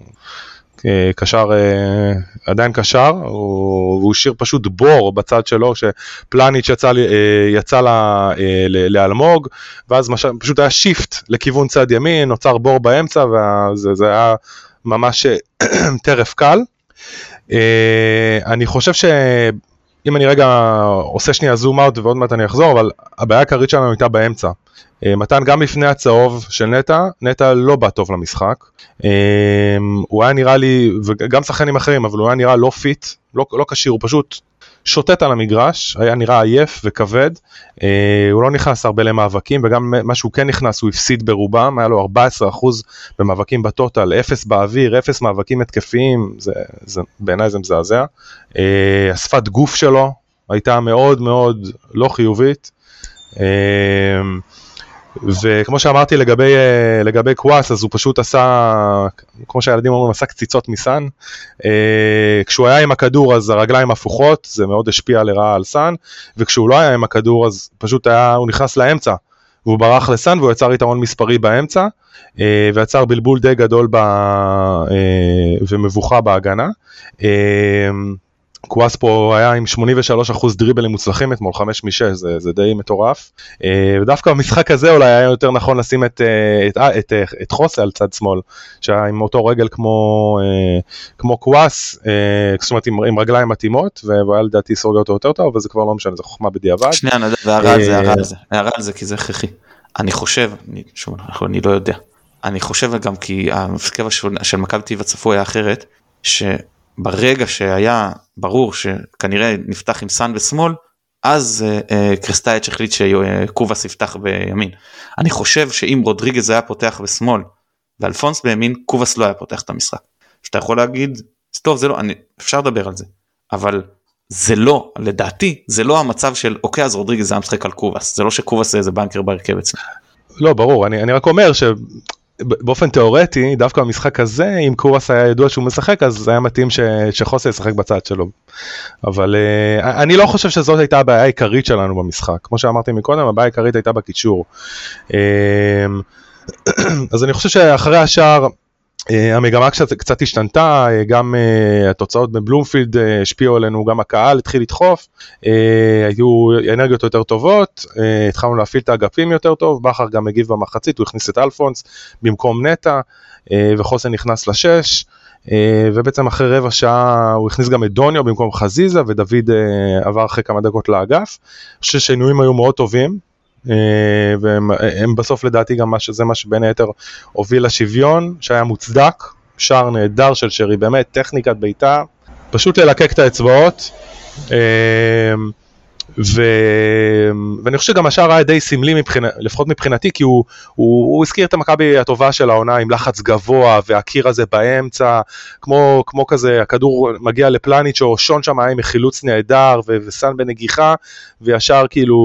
קשר, אה, עדיין קשר, הוא- השאיר פשוט בור בצד שלו, שפלניץ' יצא, אה, יצא ל- אה, ל- לאלמוג, ואז מש- פשוט היה שיפט לכיוון צד ימין, נוצר בור באמצע, וזה זה היה ממש אה, <clears throat> טרף קל. אה, אני חושב ש... אם אני רגע עושה שנייה zoom out ועוד מעט אני אחזור, אבל הבעיה העיקרית שלנו הייתה באמצע. אה, מתן גם לפני הצהוב של נטע, נטע לא בא טוב למשחק. אה, הוא היה נראה לי, וגם שחקנים אחרים, אבל הוא היה נראה לא fit, לא, לא כשיר, הוא פשוט שוטט על המגרש, היה נראה עייף וכבד, אה, הוא לא נכנס הרבה למאבקים וגם מה שהוא כן נכנס הוא הפסיד ברובם, היה לו 14% במאבקים בטוטל, 0 באוויר, 0 מאבקים התקפיים, זה, זה, בעיניי זה מזעזע. השפת גוף שלו הייתה מאוד מאוד לא חיובית. וכמו שאמרתי לגבי, אה, לגבי קוואס, אז הוא פשוט עשה, כמו שהילדים אומרים, עשה קציצות מסאן. אה, כשהוא היה עם הכדור אז הרגליים הפוכות, זה מאוד השפיע לרעה על סאן, וכשהוא לא היה עם הכדור אז פשוט היה, הוא נכנס לאמצע, והוא ברח לסאן והוא יצר יתרון מספרי באמצע, אה, ויצר בלבול די גדול ב, ומבוכה בהגנה. קוואס פה היה עם 83% דריבלים מוצלחים אתמול, 5 מ-6, זה, זה די מטורף. אה, ודווקא במשחק הזה אולי היה יותר נכון לשים את, אה, את, את, את, את חוסה על צד שמאל, שהיה עם אותו רגל כמו, אה, כמו קוואס, זאת אומרת עם, עם רגליים מתאימות, והיה לדעתי סורגר אותו יותר טוב, וזה כבר לא משנה, זה חוכמה בדיעבד. שנייה, נדב, הערה על זה, הערה על זה, הערה על זה כי זה הכרחי. אני חושב, אני, שוב, אני לא יודע, אני חושב גם כי המפקד של מכבי טבע צפו היה אחרת, ש... ברגע שהיה ברור שכנראה נפתח עם סאן ושמאל, אז uh, uh, קרסטייץ' החליט שקובאס יפתח בימין. אני חושב שאם רודריגז היה פותח בשמאל ואלפונס בימין, קובאס לא היה פותח את המשחק. שאתה יכול להגיד, טוב זה לא, אני, אפשר לדבר על זה, אבל זה לא, לדעתי, זה לא המצב של אוקיי אז רודריגז היה משחק על קובאס, זה לא שקובאס זה איזה בנקר בהרכב אצלנו. לא ברור, אני, אני רק אומר ש... באופן תיאורטי דווקא במשחק הזה אם קורס היה ידוע שהוא משחק אז זה היה מתאים ש... שחוסה ישחק בצד שלו. אבל uh, אני לא חושב שזאת הייתה הבעיה העיקרית שלנו במשחק כמו שאמרתי מקודם הבעיה העיקרית הייתה בקישור. Uh, <clears throat> אז אני חושב שאחרי השער המגמה קצת, קצת השתנתה, אה, גם uh, התוצאות בבלומפילד uh, השפיעו עלינו, גם הקהל התחיל לדחוף, uh, היו אנרגיות יותר טובות, uh, התחלנו להפעיל את האגפים יותר טוב, בכר גם הגיב במחצית, הוא הכניס את אלפונס במקום נטע, uh, וחוסן נכנס לשש, uh, ובעצם אחרי רבע שעה הוא הכניס גם את דוניו במקום חזיזה, ודוד uh, עבר אחרי כמה דקות לאגף. אני חושב שהשינויים היו מאוד טובים, אה, והם בסוף לדעתי גם מה שזה מה שבין היתר הוביל לשוויון שהיה מוצדק, שער נהדר של שרי, באמת טכניקת בעיטה, פשוט ללקק את האצבעות. ו... ואני חושב שגם השער היה די סמלי מבחינה, לפחות מבחינתי כי הוא, הוא, הוא הזכיר את המכבי הטובה של העונה עם לחץ גבוה והקיר הזה באמצע כמו, כמו כזה הכדור מגיע לפלניץ' או שון שם היה עם חילוץ נהדר ו- וסן בנגיחה וישר כאילו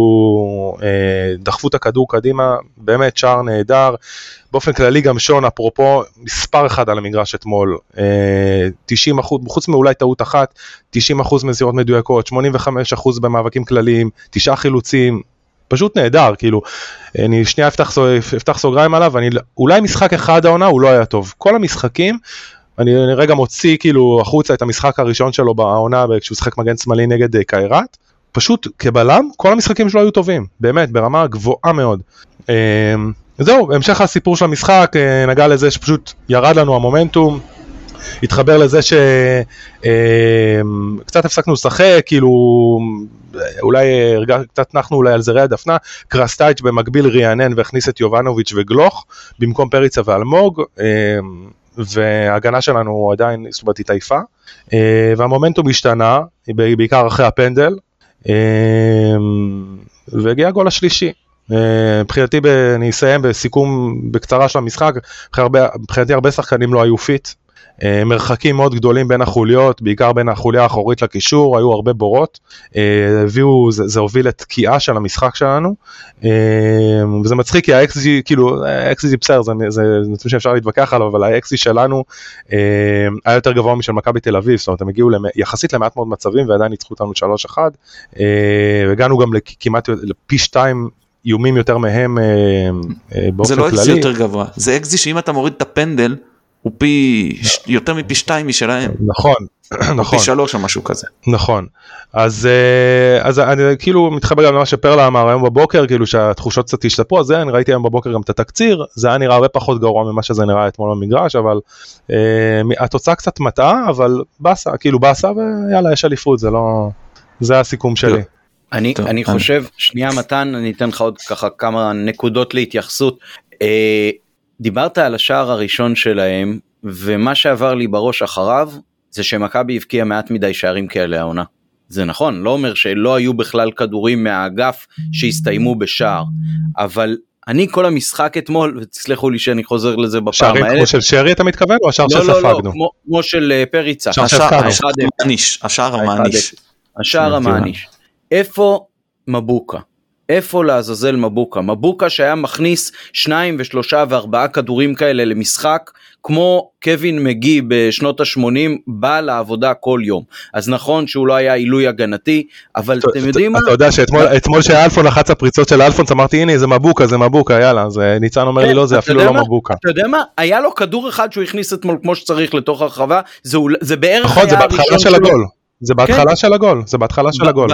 אה, דחפו את הכדור קדימה באמת שער נהדר באופן כללי גם שון אפרופו מספר אחד על המגרש אתמול 90 אה, אחוז חוץ מאולי טעות אחת 90 אחוז מסירות מדויקות 85 אחוז במאבקים כלליים תשעה חילוצים פשוט נהדר כאילו אני שנייה אפתח, אפתח סוגריים עליו אני אולי משחק אחד העונה הוא לא היה טוב כל המשחקים אני רגע מוציא כאילו החוצה את המשחק הראשון שלו בעונה כשהוא שחק מגן שמאלי נגד אה, קיירת פשוט כבלם כל המשחקים שלו היו טובים באמת ברמה גבוהה מאוד. אה, זהו, המשך הסיפור של המשחק אה, נגע לזה שפשוט ירד לנו המומנטום, התחבר לזה שקצת אה, הפסקנו לשחק, כאילו אולי קצת נחנו אולי על זרי הדפנה, קרסטייץ' במקביל רענן והכניס את יובנוביץ' וגלוך במקום פריצה ואלמוג. אה, וההגנה שלנו עדיין, זאת אומרת, התעייפה, והמומנטום השתנה, בעיקר אחרי הפנדל, והגיע הגול השלישי. אה, מבחינתי אני אסיים בסיכום בקצרה של המשחק, מבחינתי הרבה שחקנים לא היו fit, אה, מרחקים מאוד גדולים בין החוליות, בעיקר בין החוליה האחורית לקישור, היו הרבה בורות, אה, הביאו, זה, זה הוביל לתקיעה של המשחק שלנו, וזה מצחיק כי ה-XG, כאילו, ה-XG בסדר, זה, זה נתון שאפשר להתווכח עליו, אבל ה-XG שלנו היה יותר גבוה משל מכבי תל אביב, זאת אומרת, הם הגיעו למ, יחסית למעט מאוד מצבים ועדיין ניצחו אותנו 3-1, והגענו גם לכמעט פי 2 איומים יותר מהם אה, אה, באופן כללי. זה לא אקזי יותר גבוה, זה אקזי שאם אתה מוריד את הפנדל, הוא פי, יותר מפי שתיים משלהם. נכון, נכון. פי שלוש או משהו כזה. נכון. אז, אה, אז אני כאילו מתחבר גם למה שפרלה אמר היום בבוקר, כאילו שהתחושות קצת השתפרו, אז זה אני ראיתי היום בבוקר גם את התקציר, זה היה נראה הרבה פחות גרוע ממה שזה נראה אתמול במגרש, אבל אה, התוצאה קצת מטעה, אבל באסה, כאילו באסה ויאללה יש אליפות, זה לא, זה הסיכום שלי. אני, טוב, אני חושב, שנייה מתן, אני אתן לך עוד ככה כמה נקודות להתייחסות. אה, דיברת על השער הראשון שלהם, ומה שעבר לי בראש אחריו, זה שמכבי הבקיע מעט מדי שערים כאלה העונה. זה נכון, לא אומר שלא היו בכלל כדורים מהאגף שהסתיימו בשער, אבל אני כל המשחק אתמול, ותסלחו לי שאני חוזר לזה בפעם שערים האלה. כמו של שרי אתה מתכוון או השער לא, לא, לא, שספגנו? כמו, כמו של אה, פריצה. השער המעניש, השער המעניש. איפה מבוקה? איפה לעזאזל מבוקה? מבוקה שהיה מכניס שניים ושלושה וארבעה כדורים כאלה למשחק, כמו קווין מגי בשנות ה-80, בא לעבודה כל יום. אז נכון שהוא לא היה עילוי הגנתי, אבל אתם יודעים מה? אתה יודע שאתמול אתמול שאלפון לחץ הפריצות של אלפונס אמרתי הנה זה מבוקה זה מבוקה יאללה אז ניצן אומר לי כן, לא זה אפילו לא? מבוקה. אתה יודע מה? היה לו כדור אחד שהוא הכניס אתמול כמו שצריך לתוך הרחבה, זה, בערך נכון זה היה הראשון של שלו. זה בהתחלה של הגול זה בהתחלה של הגול.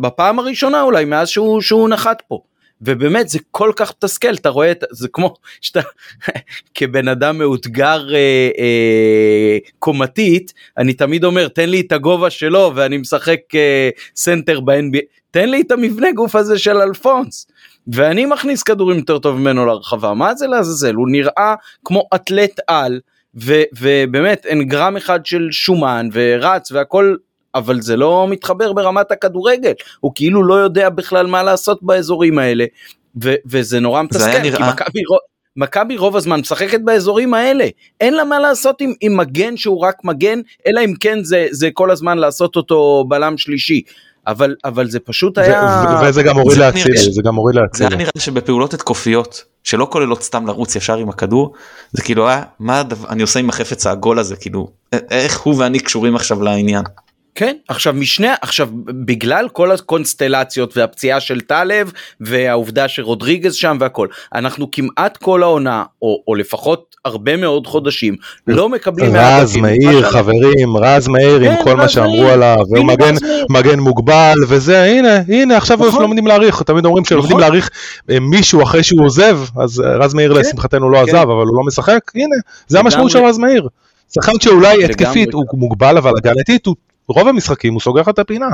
בפעם הראשונה אולי מאז שהוא, שהוא נחת פה. ובאמת זה כל כך מתסכל אתה רואה זה כמו שאתה <laughs> כבן אדם מאותגר אה, אה, קומתית אני תמיד אומר תן לי את הגובה שלו ואני משחק אה, סנטר ב-NBA תן לי את המבנה גוף הזה של אלפונס. ואני מכניס כדורים יותר טוב ממנו לרחבה. מה זה לעזאזל? הוא נראה כמו אתלט על ו, ובאמת אין גרם אחד של שומן ורץ והכל אבל זה לא מתחבר ברמת הכדורגל. הוא כאילו לא יודע בכלל מה לעשות באזורים האלה ו, וזה נורא מתסכל כי מכבי מכבי רוב הזמן משחקת באזורים האלה. אין לה מה לעשות עם, עם מגן שהוא רק מגן אלא אם כן זה, זה כל הזמן לעשות אותו בלם שלישי אבל אבל זה פשוט היה ו- וזה גם מוריד זה להצילי נראה- זה גם מוריד זה להצילי. היה נראה שבפעולות התקופיות שלא כוללות סתם לרוץ ישר עם הכדור זה כאילו היה מה הדבר, אני עושה עם החפץ העגול הזה כאילו א- איך הוא ואני קשורים עכשיו לעניין. כן עכשיו משני עכשיו בגלל כל הקונסטלציות והפציעה של טלב והעובדה שרודריגז שם והכל אנחנו כמעט כל העונה או, או לפחות הרבה מאוד חודשים לא מקבלים רז מאיר שאנחנו- חברים רז מאיר עם כן, כל מה שאמרו. עליו והוא מגן. מגן מוגבל וזה הנה הנה עכשיו נכון. לומדים להעריך תמיד אומרים שלומדים נכון. להעריך אה, מישהו אחרי שהוא עוזב אז אה, רז מאיר כן. לשמחתנו לא כן. עזב אבל הוא לא משחק הנה זה המשמעות של. רז מאיר. שחקן שאולי. התקפית הוא מוגבל אבל הגנתית הוא רוב המשחקים הוא סוגר לך את הפינה.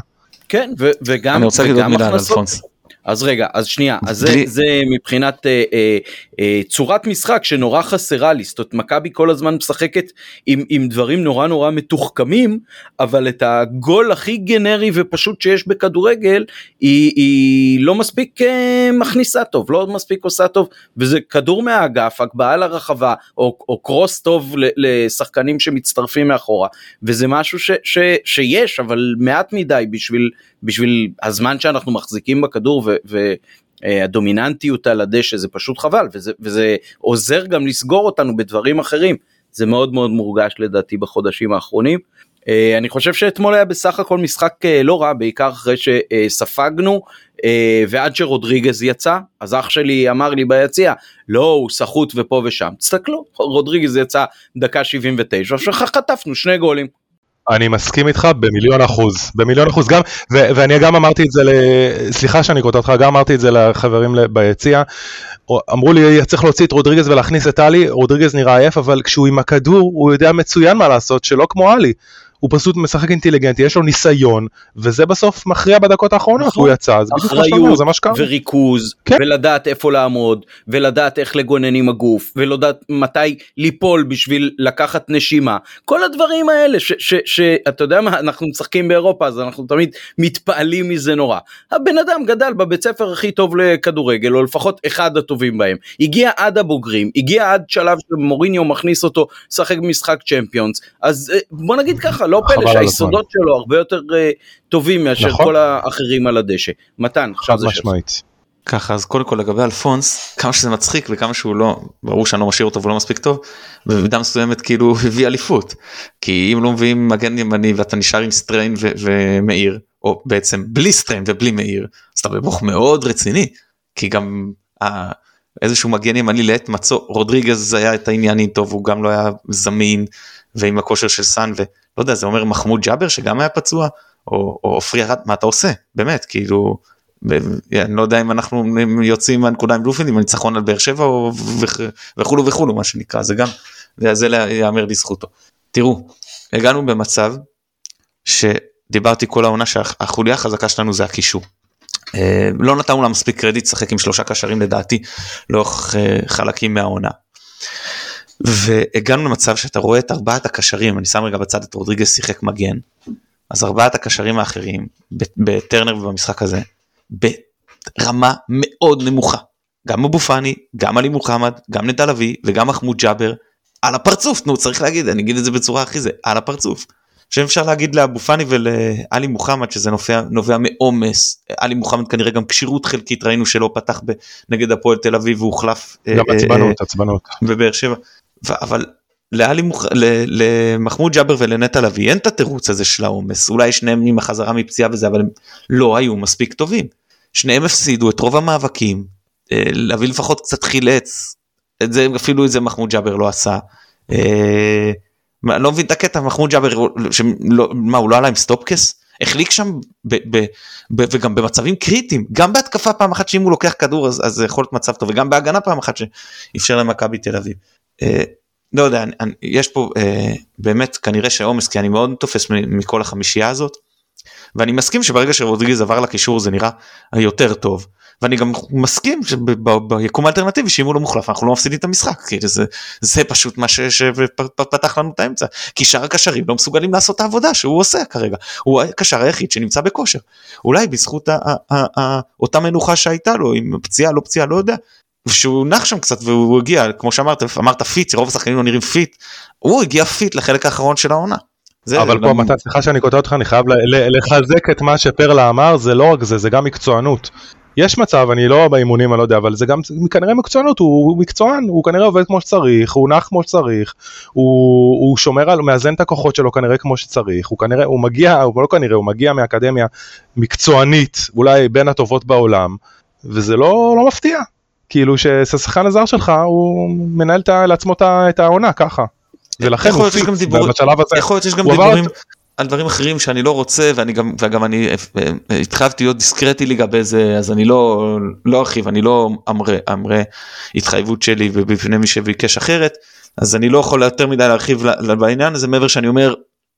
כן ו, וגם אני רוצה להגיד עוד מילה על הכנסות- אלפונס. אז רגע אז שנייה אז זה, זה מבחינת אה, אה, אה, צורת משחק שנורא חסרה לי. זאת אומרת מכבי כל הזמן משחקת עם, עם דברים נורא נורא מתוחכמים אבל את הגול הכי גנרי ופשוט שיש בכדורגל היא, היא לא מספיק אה, מכניסה טוב לא מספיק עושה טוב. וזה כדור מהאגף הגבהה לרחבה או, או קרוס טוב לשחקנים שמצטרפים מאחורה. וזה משהו ש, ש, שיש אבל מעט מדי בשביל בשביל הזמן שאנחנו מחזיקים בכדור והדומיננטיות על הדשא זה פשוט חבל וזה, וזה עוזר גם לסגור אותנו בדברים אחרים. זה מאוד מאוד מורגש לדעתי בחודשים האחרונים. אה, אני חושב שאתמול היה בסך הכל משחק אה, לא רע בעיקר אחרי שספגנו אה, ועד שרודריגז יצא אז אח שלי אמר לי ביציע לא הוא סחוט ופה ושם. תסתכלו רודריגז יצא דקה 79 עכשיו חטפנו שני גולים אני מסכים איתך במיליון אחוז, במיליון אחוז גם, ו- ואני גם אמרתי את זה, ל- סליחה שאני קוטע אותך, גם אמרתי את זה לחברים ביציע, אמרו לי צריך להוציא את רודריגז ולהכניס את עלי, רודריגז נראה עייף, אבל כשהוא עם הכדור הוא יודע מצוין מה לעשות, שלא כמו עלי. הוא פשוט משחק אינטליגנטי, יש לו ניסיון, וזה בסוף מכריע בדקות האחרונות, נכון. הוא יצא, זה בדיוק מה שאתה אומר, אחריות זה מה שקרה. וריכוז כן. ולדעת איפה לעמוד ולדעת איך לגונן עם הגוף ולדעת מתי ליפול בשביל לקחת נשימה כל הדברים האלה שאתה יודע מה אנחנו משחקים באירופה אז אנחנו תמיד מתפעלים מזה נורא. הבן אדם גדל בבית ספר הכי טוב לכדורגל או לפחות אחד הטובים בהם הגיע עד הבוגרים הגיע עד שלב שמוריניו מכניס אותו לשחק במשחק צ'מפיונס אז אה, בוא נגיד ככה לא פלא שהיסודות שלו הרבה יותר אה, טובים מאשר נכון. כל האחרים על הדשא. מתן עכשיו זה שלך. ככה אז קודם כל לגבי אלפונס כמה שזה מצחיק וכמה שהוא לא ברור שאני לא משאיר אותו ולא מספיק טוב במידה מסוימת כאילו <laughs> הביא אליפות כי אם לא מביאים מגן ימני ואתה נשאר עם סנטריין ו- ומאיר או בעצם בלי סטריין ובלי מאיר אז אתה בברוך מאוד רציני כי גם ה- איזשהו מגן ימני לעת מצוא רודריגז היה את העניין איתו והוא גם לא היה זמין ועם הכושר של סאן ולא יודע זה אומר מחמוד ג'אבר שגם היה פצוע או עופרי ארד מה אתה עושה באמת כאילו. אני לא יודע אם אנחנו יוצאים מהנקודה עם בלומפילד עם הניצחון על באר שבע או וכ- וכולו וכולו מה שנקרא זה גם זה ייאמר לזכותו. תראו הגענו במצב שדיברתי כל העונה שהחוליה החזקה שלנו זה הקישור. אה, לא נתנו לה מספיק קרדיט לשחק עם שלושה קשרים לדעתי לאורך אה, חלקים מהעונה. והגענו למצב שאתה רואה את ארבעת הקשרים אני שם רגע בצד את רודריגז שיחק מגן אז ארבעת הקשרים האחרים בטרנר ובמשחק הזה ברמה מאוד נמוכה. גם אבו פאני, גם עלי מוחמד, גם נטע לביא וגם מחמוד ג'אבר על הפרצוף, נו צריך להגיד, אני אגיד את זה בצורה הכי זה, על הפרצוף. עכשיו אפשר להגיד לאבו פאני ולעלי מוחמד שזה נובע, נובע מעומס, עלי מוחמד כנראה גם כשירות חלקית ראינו שלא פתח נגד הפועל תל אביב והוחלף. גם אה, עצבנות, עצבנות. בבאר שבע, אבל לאלי מוח... למחמוד ג'אבר ולנטע לביא אין את התירוץ הזה של העומס אולי שניהם עם החזרה מפציעה וזה אבל הם לא היו מספיק טובים. שניהם הפסידו את רוב המאבקים אה, להביא לפחות קצת חילץ את זה אפילו את זה מחמוד ג'אבר לא עשה. אה, אני לא מבין את הקטע מחמוד ג'אבר שלא, מה הוא לא עלה עם סטופקס? החליק שם ב, ב, ב, וגם במצבים קריטיים גם בהתקפה פעם אחת שאם הוא לוקח כדור אז זה יכול להיות מצב טוב וגם בהגנה פעם אחת שאפשר למכבי תל אביב. אה, לא יודע, אני, אני, יש פה אה, באמת כנראה שעומס, כי אני מאוד תופס מכל החמישייה הזאת, ואני מסכים שברגע שרודריגז עבר לקישור זה נראה יותר טוב, ואני גם מסכים שביקום האלטרנטיבי שאם הוא לא מוחלף אנחנו לא מפסידים את המשחק, כי זה, זה פשוט מה שפתח לנו את האמצע, כי שאר הקשרים לא מסוגלים לעשות את העבודה שהוא עושה כרגע, הוא הקשר היחיד שנמצא בכושר, אולי בזכות ה, ה, ה, ה, אותה מנוחה שהייתה לו, עם פציעה לא פציעה לא יודע, שהוא נח שם קצת והוא הגיע כמו שאמרת אמרת fit רוב השחקנים לא נראים fit הוא הגיע פיט לחלק האחרון של העונה. אבל פה מתן סליחה שאני קוטע אותך אני חייב לחזק את מה שפרלה אמר זה לא רק זה זה גם מקצוענות. יש מצב אני לא באימונים אני לא יודע אבל זה גם כנראה מקצוענות הוא, הוא מקצוען הוא כנראה עובד כמו שצריך הוא נח כמו שצריך הוא, הוא שומר על מאזן את הכוחות שלו כנראה כמו שצריך הוא כנראה הוא מגיע הוא לא כנראה הוא מגיע מאקדמיה מקצוענית אולי בין הטובות בעולם וזה לא לא מפתיע כאילו שהשחקן הזר שלך הוא מנהל לעצמו את העונה ככה. ולכן הוא פיק בשלב הזה. יכול להיות שיש גם דיבורים על דברים אחרים שאני לא רוצה ואני גם וגם אני אה, אה, התחייבתי להיות דיסקרטי לגבי זה אז אני לא לא ארחיב אני לא אמרה אמרה התחייבות שלי ובפני מי שביקש אחרת אז אני לא יכול יותר מדי להרחיב בעניין הזה מעבר שאני אומר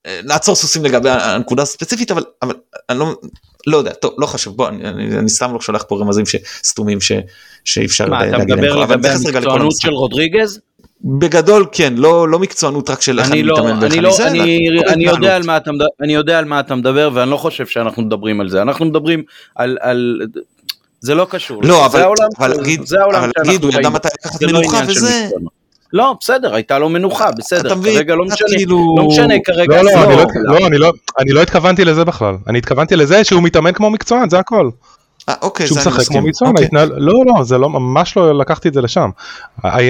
לעצור סוסים לגבי הנקודה הספציפית אבל אבל אני לא לא יודע טוב לא חשוב בוא אני, אני, אני סתם לא שולח פה רמזים סתומים שאי אפשר להגיד. מה אתה מדבר לגבי המקצוענות של רודריגז? בגדול כן לא לא מקצוענות רק של איך אני לא, מתאמן ואיך אני זה. אני, אני, יודע על מה אתה אני יודע על מה אתה מדבר ואני לא חושב שאנחנו מדברים על זה אנחנו מדברים על, על זה לא קשור. לא אבל, העולם, אבל להגיד, אבל להגיד הוא ידע מתי לקחת לא מנוחה וזה. לא בסדר הייתה לו מנוחה בסדר כרגע לא משנה כאילו... לא משנה כרגע לא לא, לא, לא, אני לא אני לא התכוונתי לזה בכלל אני התכוונתי לזה שהוא מתאמן כמו מקצוען זה הכל. אה, אוקיי, שהוא משחק כמו מקצוען, אוקיי. ההתנהל... לא לא זה לא ממש לא לקחתי את זה לשם.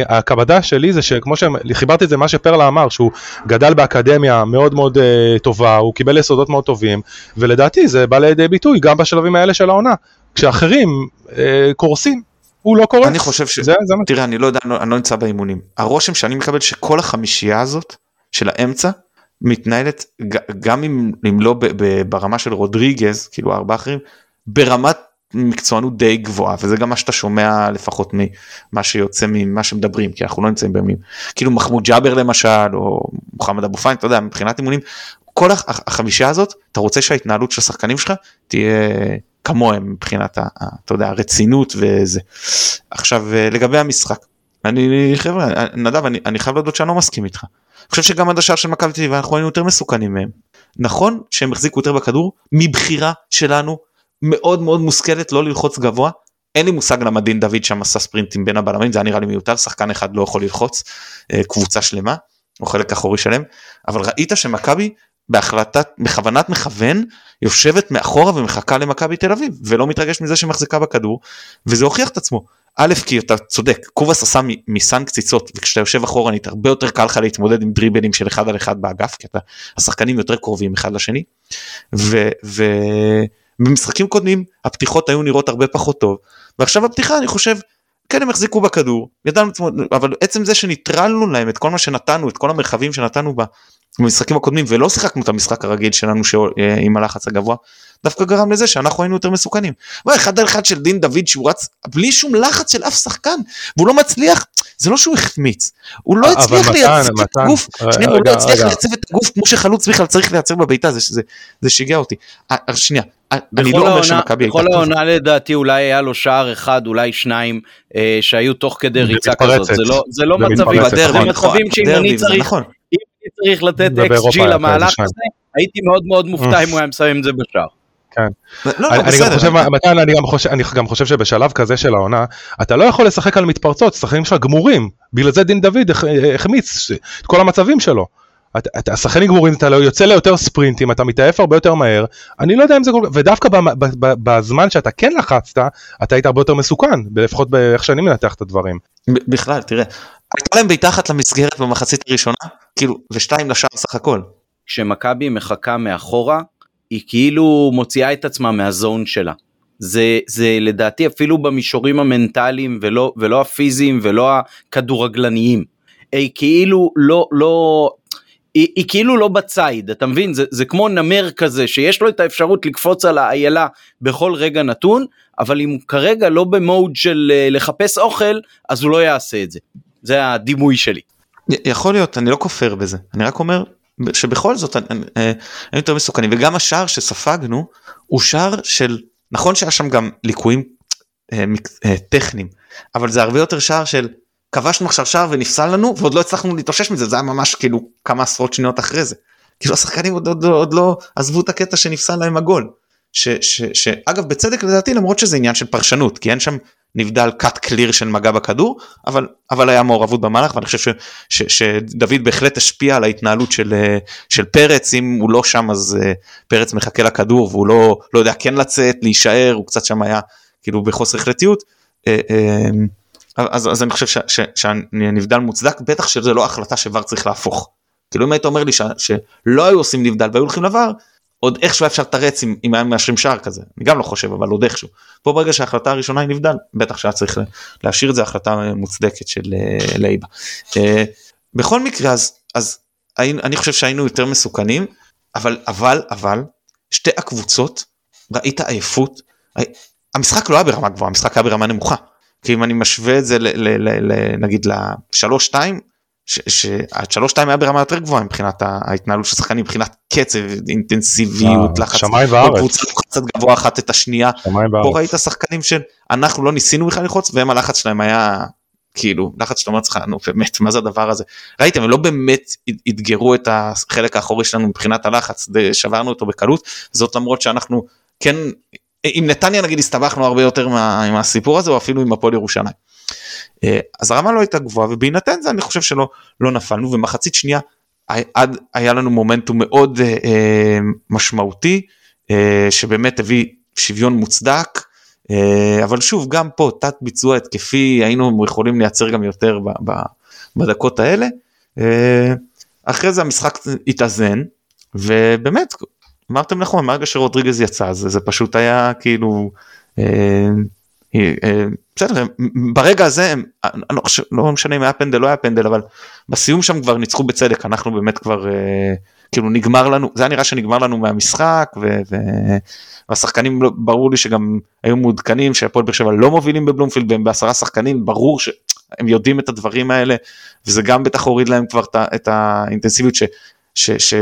הקבדה שלי זה שכמו שחיברתי את זה מה שפרלה אמר שהוא גדל באקדמיה מאוד מאוד uh, טובה הוא קיבל יסודות מאוד טובים ולדעתי זה בא לידי ביטוי גם בשלבים האלה של העונה כשאחרים uh, קורסים הוא לא קורה. אני חושב ש... זה, זה תראה, אני לא יודע, אני לא, אני לא נמצא באימונים. הרושם שאני מקבל שכל החמישייה הזאת של האמצע מתנהלת גם אם, אם לא ב, ב, ברמה של רודריגז, כאילו ארבעה אחרים, ברמת מקצוענות די גבוהה וזה גם מה שאתה שומע לפחות ממה שיוצא ממה שמדברים כי אנחנו לא נמצאים בימים כאילו מחמוד ג'אבר למשל או מוחמד אבו פיין אתה יודע מבחינת אימונים כל החמישה הזאת אתה רוצה שההתנהלות של השחקנים שלך תהיה כמוהם מבחינת ה, אתה יודע, הרצינות וזה. עכשיו אה, לגבי המשחק, אני חבר'ה, נדב אני, אני חייב להודות שאני לא מסכים איתך. אני חושב שגם עד השער של מכבי תל אביב אנחנו היינו יותר מסוכנים מהם. נכון שהם החזיקו יותר בכדור מבחירה שלנו מאוד מאוד מושכלת לא ללחוץ גבוה. אין לי מושג למה דין דוד שם עשה ספרינטים בין הבלמים זה היה נראה לי מיותר שחקן אחד לא יכול ללחוץ אה, קבוצה שלמה או חלק אחורי שלם אבל ראית שמכבי בהחלטת בכוונת מכוון יושבת מאחורה ומחכה למכבי תל אביב ולא מתרגש מזה שמחזיקה בכדור וזה הוכיח את עצמו. א' כי אתה צודק קובאס עשה מסן קציצות וכשאתה יושב אחורנית הרבה יותר קל לך להתמודד עם דריבלים של אחד על אחד באגף כי אתה השחקנים יותר קרובים אחד לשני. ובמשחקים קודמים הפתיחות היו נראות הרבה פחות טוב ועכשיו הפתיחה אני חושב כן הם החזיקו בכדור ידענו אבל עצם זה שניטרלנו להם את כל מה שנתנו את כל המרחבים שנתנו במשחקים הקודמים ולא שיחקנו את המשחק הרגיל שלנו אה, עם הלחץ הגבוה דווקא גרם לזה שאנחנו היינו יותר מסוכנים. אחד על אחד של דין דוד שהוא רץ בלי שום לחץ של אף שחקן והוא לא מצליח זה לא שהוא החמיץ הוא לא הצליח לייצב את הגוף שנייה, הוא לא הצליח לייצב את הגוף כמו שחלוץ בכלל צריך לייצר בביתה זה, זה, זה שיגע אותי. שנייה אני לא אומר שמכבי הייתה... בכל העונה לדעתי אולי היה לו שער אחד אולי שניים אה, שהיו תוך כדי ריצה כזאת. זה לא, זה לא מצבים, זה מצבים שאם אני צריך, נכון. אם אני צריך לתת XG למהלך הזה הייתי מאוד מאוד מופתע אם הוא היה מסיים את זה בשער. כן. לא, לא, אני, אני גם בסדר. חושב, מתן, אני גם חושב, אני גם חושב שבשלב כזה של העונה, אתה לא יכול לשחק על מתפרצות, שחקנים שלך גמורים. בגלל זה דין דוד הח- החמיץ את כל המצבים שלו. אתה- אתה- השחקנים גמורים, אתה לא- יוצא ליותר ספרינטים, אתה מתעייף הרבה יותר מהר, אני לא יודע אם זה כל כך, ודווקא במ- ב- ב- בזמן שאתה כן לחצת, אתה היית הרבה יותר מסוכן, לפחות באיך שאני מנתח את הדברים. ב- בכלל, תראה, הייתה להם בעיטה אחת למסגרת במחצית הראשונה, כאילו, ושתיים לשער סך הכל. כשמכבי מחכה מאחורה, היא כאילו מוציאה את עצמה מהזון שלה. זה, זה לדעתי אפילו במישורים המנטליים ולא, ולא הפיזיים ולא הכדורגלניים. היא כאילו לא, לא, היא, היא כאילו לא בציד, אתה מבין? זה, זה כמו נמר כזה שיש לו את האפשרות לקפוץ על האיילה בכל רגע נתון, אבל אם הוא כרגע לא במוד של אה, לחפש אוכל, אז הוא לא יעשה את זה. זה הדימוי שלי. יכול להיות, אני לא כופר בזה, אני רק אומר שבכל זאת אה, הם יותר מסוכנים, וגם השער שספגנו הוא שער של, נכון שהיה שם גם ליקויים אה, אה, טכניים, אבל זה הרבה יותר שער של כבשנו עכשיו שער ונפסל לנו ועוד לא הצלחנו להתאושש מזה, זה היה ממש כאילו כמה עשרות שניות אחרי זה. כאילו השחקנים עוד, עוד, עוד לא עזבו את הקטע שנפסל להם הגול. שאגב בצדק לדעתי למרות שזה עניין של פרשנות כי אין שם נבדל cut קליר של מגע בכדור אבל אבל היה מעורבות במהלך ואני חושב ש, ש, שדוד בהחלט השפיע על ההתנהלות של, אה, של פרץ אם הוא לא שם אז אה, פרץ מחכה לכדור והוא לא לא יודע כן לצאת להישאר הוא קצת שם היה כאילו בחוסר החלטיות. אה, אז, אז אני חושב ש, ש, שהנבדל מוצדק בטח שזה לא החלטה שוואר צריך להפוך. כאילו אם היית אומר לי ש, שלא היו עושים נבדל והיו הולכים לVAR עוד איכשהו אפשר לתרץ אם, אם היה מאשרים שער כזה אני גם לא חושב אבל עוד איכשהו. פה ברגע שההחלטה הראשונה היא נבדל בטח שהיה צריך להשאיר את זה החלטה מוצדקת של אה, לייבה. אה, בכל מקרה אז אז אני חושב שהיינו יותר מסוכנים אבל אבל אבל שתי הקבוצות ראית עייפות המשחק לא היה ברמה גבוהה המשחק היה ברמה נמוכה. כי אם אני משווה את זה ל, ל, ל, ל, נגיד לשלוש שהשלוש שתיים היה ברמה יותר גבוהה מבחינת ההתנהלות של שחקנים מבחינת קצב אינטנסיביות אה, לחץ שמיים וארץ. קבוצה לוחצת גבוה אחת את השנייה שמיים פה בארץ. ראית שחקנים שאנחנו לא ניסינו בכלל ללחוץ והם הלחץ שלהם היה כאילו לחץ שאתה אומר לך נו באמת מה זה הדבר הזה ראיתם הם לא באמת אתגרו את החלק האחורי שלנו מבחינת הלחץ שברנו אותו בקלות זאת למרות שאנחנו כן עם נתניה נגיד הסתבכנו הרבה יותר מה, עם הסיפור הזה או אפילו עם הפועל ירושלים. אה, אז הרמה לא הייתה גבוהה ובהינתן זה אני חושב שלא לא נפלנו ומחצית שנייה עד היה לנו מומנטום מאוד אה, אה, משמעותי אה, שבאמת הביא שוויון מוצדק אה, אבל שוב גם פה תת ביצוע התקפי היינו יכולים לייצר גם יותר בדקות האלה. אה, אחרי זה המשחק התאזן ובאמת אמרתם נכון מהרגע שרודריגז יצא זה, זה פשוט היה כאילו אה, אה, אה, בסדר ברגע הזה הם, לא, לא משנה אם היה פנדל לא היה פנדל אבל בסיום שם כבר ניצחו בצדק אנחנו באמת כבר אה, כאילו נגמר לנו זה היה נראה שנגמר לנו מהמשחק ו, ו, והשחקנים לא- ברור לי שגם היו מעודכנים שהפועל באר שבע לא מובילים בבלומפילד והם בעשרה שחקנים ברור שהם יודעים את הדברים האלה וזה גם בטח הוריד להם כבר את את האינטנסיביות ש, ש, ש,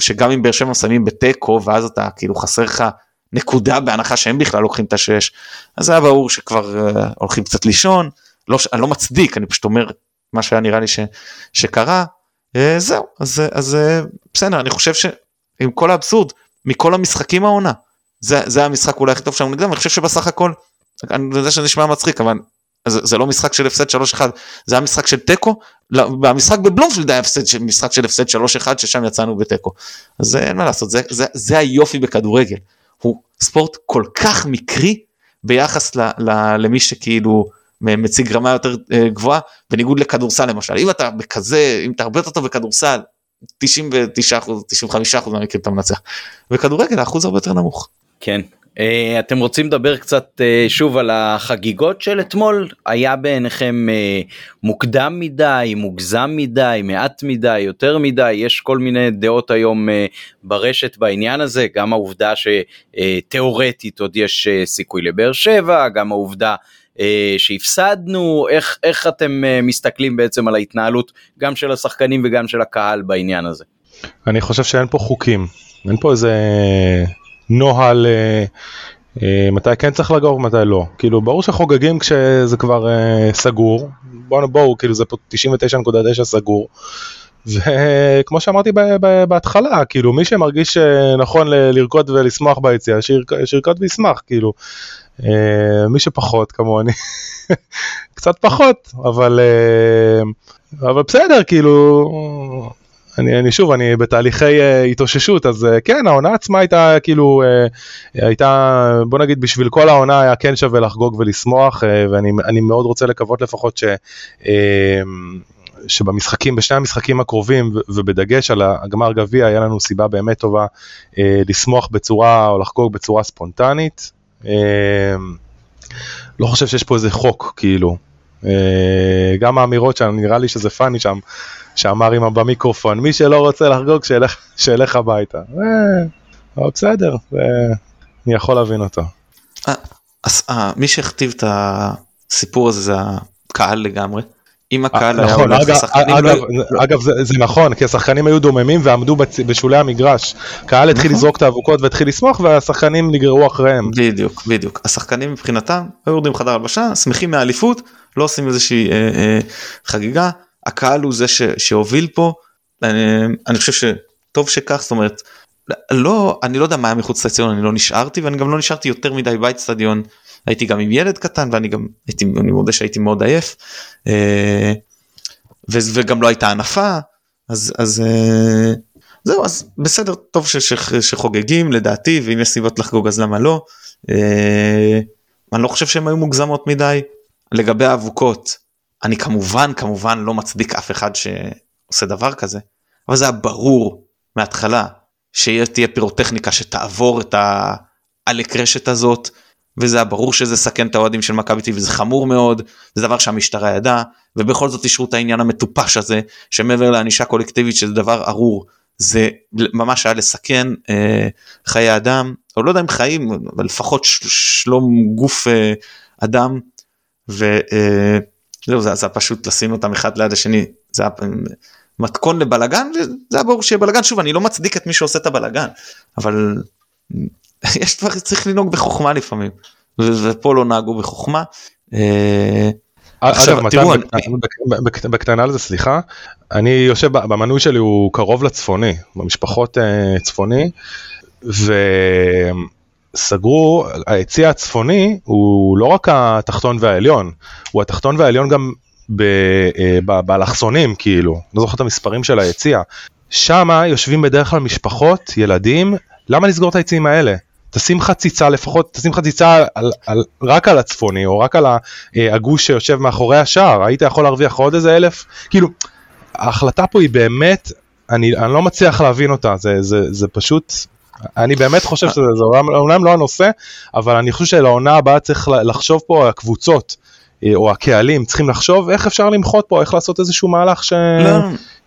שגם אם באר שבע מסיימים בתיקו ואז אתה כאילו חסר לך נקודה בהנחה שהם בכלל לוקחים את השש. אז היה ברור שכבר uh, הולכים קצת לישון. לא, אני לא מצדיק אני פשוט אומר מה שהיה נראה לי ש, שקרה. uh, זהו אז, אז uh, בסדר אני חושב שעם כל האבסורד מכל המשחקים העונה. זה, זה המשחק אולי הכי טוב שלנו נגדם אני חושב שבסך הכל אני יודע שזה נשמע מצחיק אבל זה, זה לא משחק של הפסד 3-1 זה היה משחק של תיקו לא, במשחק בבלומפילד היה הפסד משחק של הפסד 3-1 ששם יצאנו בתיקו. אז אין מה לעשות זה, זה, זה היופי בכדורגל הוא ספורט כל כך מקרי ביחס ל, ל, למי שכאילו מציג רמה יותר אה, גבוהה בניגוד לכדורסל למשל אם אתה בכזה אם אתה הרבה יותר טוב בכדורסל 99 95 מהמקרים אתה מנצח וכדורגל האחוז הרבה יותר נמוך. כן. Uh, אתם רוצים לדבר קצת uh, שוב על החגיגות של אתמול? היה בעיניכם uh, מוקדם מדי, מוגזם מדי, מעט מדי, יותר מדי? יש כל מיני דעות היום ברשת בעניין הזה, גם העובדה שתאורטית עוד יש סיכוי לבאר שבע, גם העובדה שהפסדנו, איך, איך אתם מסתכלים בעצם על ההתנהלות גם של השחקנים וגם של הקהל בעניין הזה? אני חושב שאין פה חוקים, אין פה איזה נוהל אה, אה, מתי כן צריך לגור ומתי לא. כאילו ברור שחוגגים כשזה כבר אה, סגור, בואו בואו כאילו זה פה 99.9 סגור. וכמו שאמרתי בהתחלה, כאילו מי שמרגיש נכון לרקוד ולשמוח ביציאה, שירקוד וישמח, כאילו. מי שפחות כמוני, <laughs> קצת פחות, אבל, אבל בסדר, כאילו, אני, אני שוב, אני בתהליכי uh, התאוששות, אז uh, כן, העונה עצמה הייתה כאילו, uh, הייתה, בוא נגיד, בשביל כל העונה היה כן שווה לחגוג ולשמוח, uh, ואני מאוד רוצה לקוות לפחות ש... Uh, שבמשחקים, בשני המשחקים הקרובים, ובדגש על הגמר גביע, היה לנו סיבה באמת טובה אה, לשמוח בצורה, או לחגוג בצורה ספונטנית. אה, לא חושב שיש פה איזה חוק, כאילו. אה, גם האמירות שם, נראה לי שזה פאני שם, שאמר עם במיקרופון, מי שלא רוצה לחגוג, שילך, שילך הביתה. אה, בסדר, אני יכול להבין אותו. אה, אז מי שהכתיב את הסיפור הזה זה הקהל לגמרי. אם הקהל היה נכון. אגב, לא... אגב זה, זה נכון, כי השחקנים היו דוממים ועמדו. בשולי המגרש. קהל התחיל נכון. לזרוק את האבוקות והתחיל לשמוח והשחקנים נגררו אחריהם. בדיוק, בדיוק. השחקנים מבחינתם היו יורדים חדר הלבשה, שמחים מהאליפות, לא עושים איזושהי אה, אה, חגיגה, הקהל הוא זה ש, שהוביל פה, אני, אני חושב שטוב שכך, זאת אומרת, לא, אני לא יודע מה היה מחוץ לאצטדיון, אני לא נשארתי ואני גם לא נשארתי יותר מדי באצטדיון, הייתי גם עם ילד קטן ואני גם, הייתי, אני מודה שהייתי מאוד עייף, אה, ו, וגם לא הייתה הנפה, אז, אז אה, זהו, אז בסדר, טוב ש, ש, שחוגגים לדעתי, ואם יש סיבות לחגוג אז למה לא. אה, אני לא חושב שהן היו מוגזמות מדי. לגבי האבוקות, אני כמובן כמובן לא מצדיק אף אחד שעושה דבר כזה, אבל זה היה ברור מההתחלה שתהיה פירוטכניקה שתעבור את העלק רשת הזאת, וזה היה ברור שזה סכן את האוהדים של מכבי תל וזה חמור מאוד, זה דבר שהמשטרה ידעה, ובכל זאת אישרו את העניין המטופש הזה, שמעבר לענישה קולקטיבית שזה דבר ארור, זה ממש היה לסכן אה, חיי אדם, או לא יודע אם חיים, אבל לפחות שלום גוף אה, אדם. וזהו, זה היה פשוט לשים אותם אחד ליד השני, זה היה מתכון לבלגן, זה היה ברור שיהיה בלגן, שוב אני לא מצדיק את מי שעושה את הבלגן, אבל <laughs> יש דברים צריך לנהוג בחוכמה לפעמים, ופה לא נהגו בחוכמה. אה, עכשיו תראו, בקטנה על זה סליחה, אני יושב במנוי שלי הוא קרוב לצפוני, במשפחות אה, צפוני, סגרו, היציא הצפוני הוא לא רק התחתון והעליון, הוא התחתון והעליון גם אה, באלכסונים כאילו, לא זוכר את המספרים של היציע. שם יושבים בדרך כלל משפחות, ילדים, למה לסגור את היציעים האלה? תשים חציצה לפחות, תשים חציצה על, על, רק על הצפוני או רק על אה, הגוש שיושב מאחורי השער, היית יכול להרוויח עוד איזה אלף, כאילו, ההחלטה פה היא באמת, אני, אני לא מצליח להבין אותה, זה, זה, זה פשוט אני באמת חושב שזה אומנם לא הנושא, אבל אני חושב שלעונה הבאה צריך לחשוב פה, הקבוצות אה, או הקהלים צריכים לחשוב איך אפשר למחות פה, איך לעשות איזשהו מהלך ש... לא,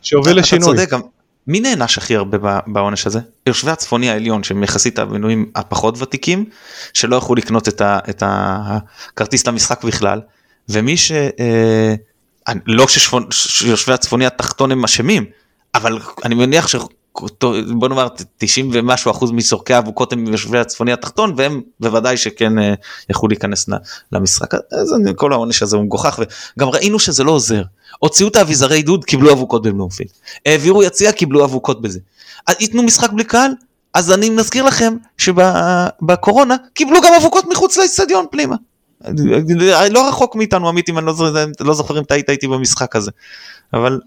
שיוביל לשינוי. אתה צודק, מי נענש הכי הרבה בעונש הזה? יושבי הצפוני העליון שהם יחסית המנויים הפחות ותיקים, שלא יכלו לקנות את, ה, את הכרטיס למשחק בכלל, ומי ש... אה, לא שיושבי הצפוני התחתון הם אשמים, אבל אני מניח בוא נאמר 90 ומשהו אחוז מסורקי האבוקות הם יושבי הצפוני התחתון והם בוודאי שכן אה, יכלו להיכנס למשחק אז כל העונש הזה הוא מגוחך וגם ראינו שזה לא עוזר. הוציאו את האביזרי דוד קיבלו אבוקות בבלומפילד העבירו יציע קיבלו אבוקות בזה. ייתנו משחק בלי קהל אז אני מזכיר לכם שבקורונה קיבלו גם אבוקות מחוץ לאצטדיון פנימה. לא רחוק מאיתנו עמית אם אני לא לא זוכר אם אתה היית איתי במשחק הזה אבל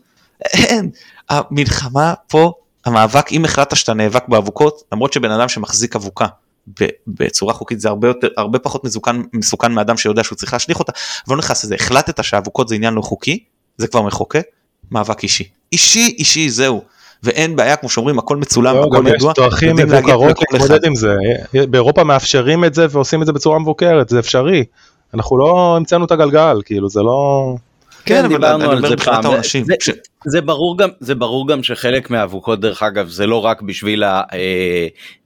אין המלחמה פה המאבק אם החלטת שאתה נאבק באבוקות למרות שבן אדם שמחזיק אבוקה בצורה חוקית זה הרבה יותר הרבה פחות מסוכן מסוכן מאדם שיודע שהוא צריך להשליך אותה אבל לא נכנס לזה החלטת שאבוקות זה עניין לא חוקי זה כבר מחוקק מאבק אישי אישי אישי זהו ואין בעיה כמו שאומרים הכל מצולם לא, הכל ידוע. יש דרכים מבוקרות להתמודד עם זה באירופה מאפשרים את זה ועושים את זה בצורה מבוקרת זה אפשרי אנחנו לא המצאנו את הגלגל כאילו זה לא. כן, אבל דיברנו על זה פעם. זה, ש... זה, ברור גם, זה ברור גם שחלק מהאבוקות דרך אגב זה לא רק בשביל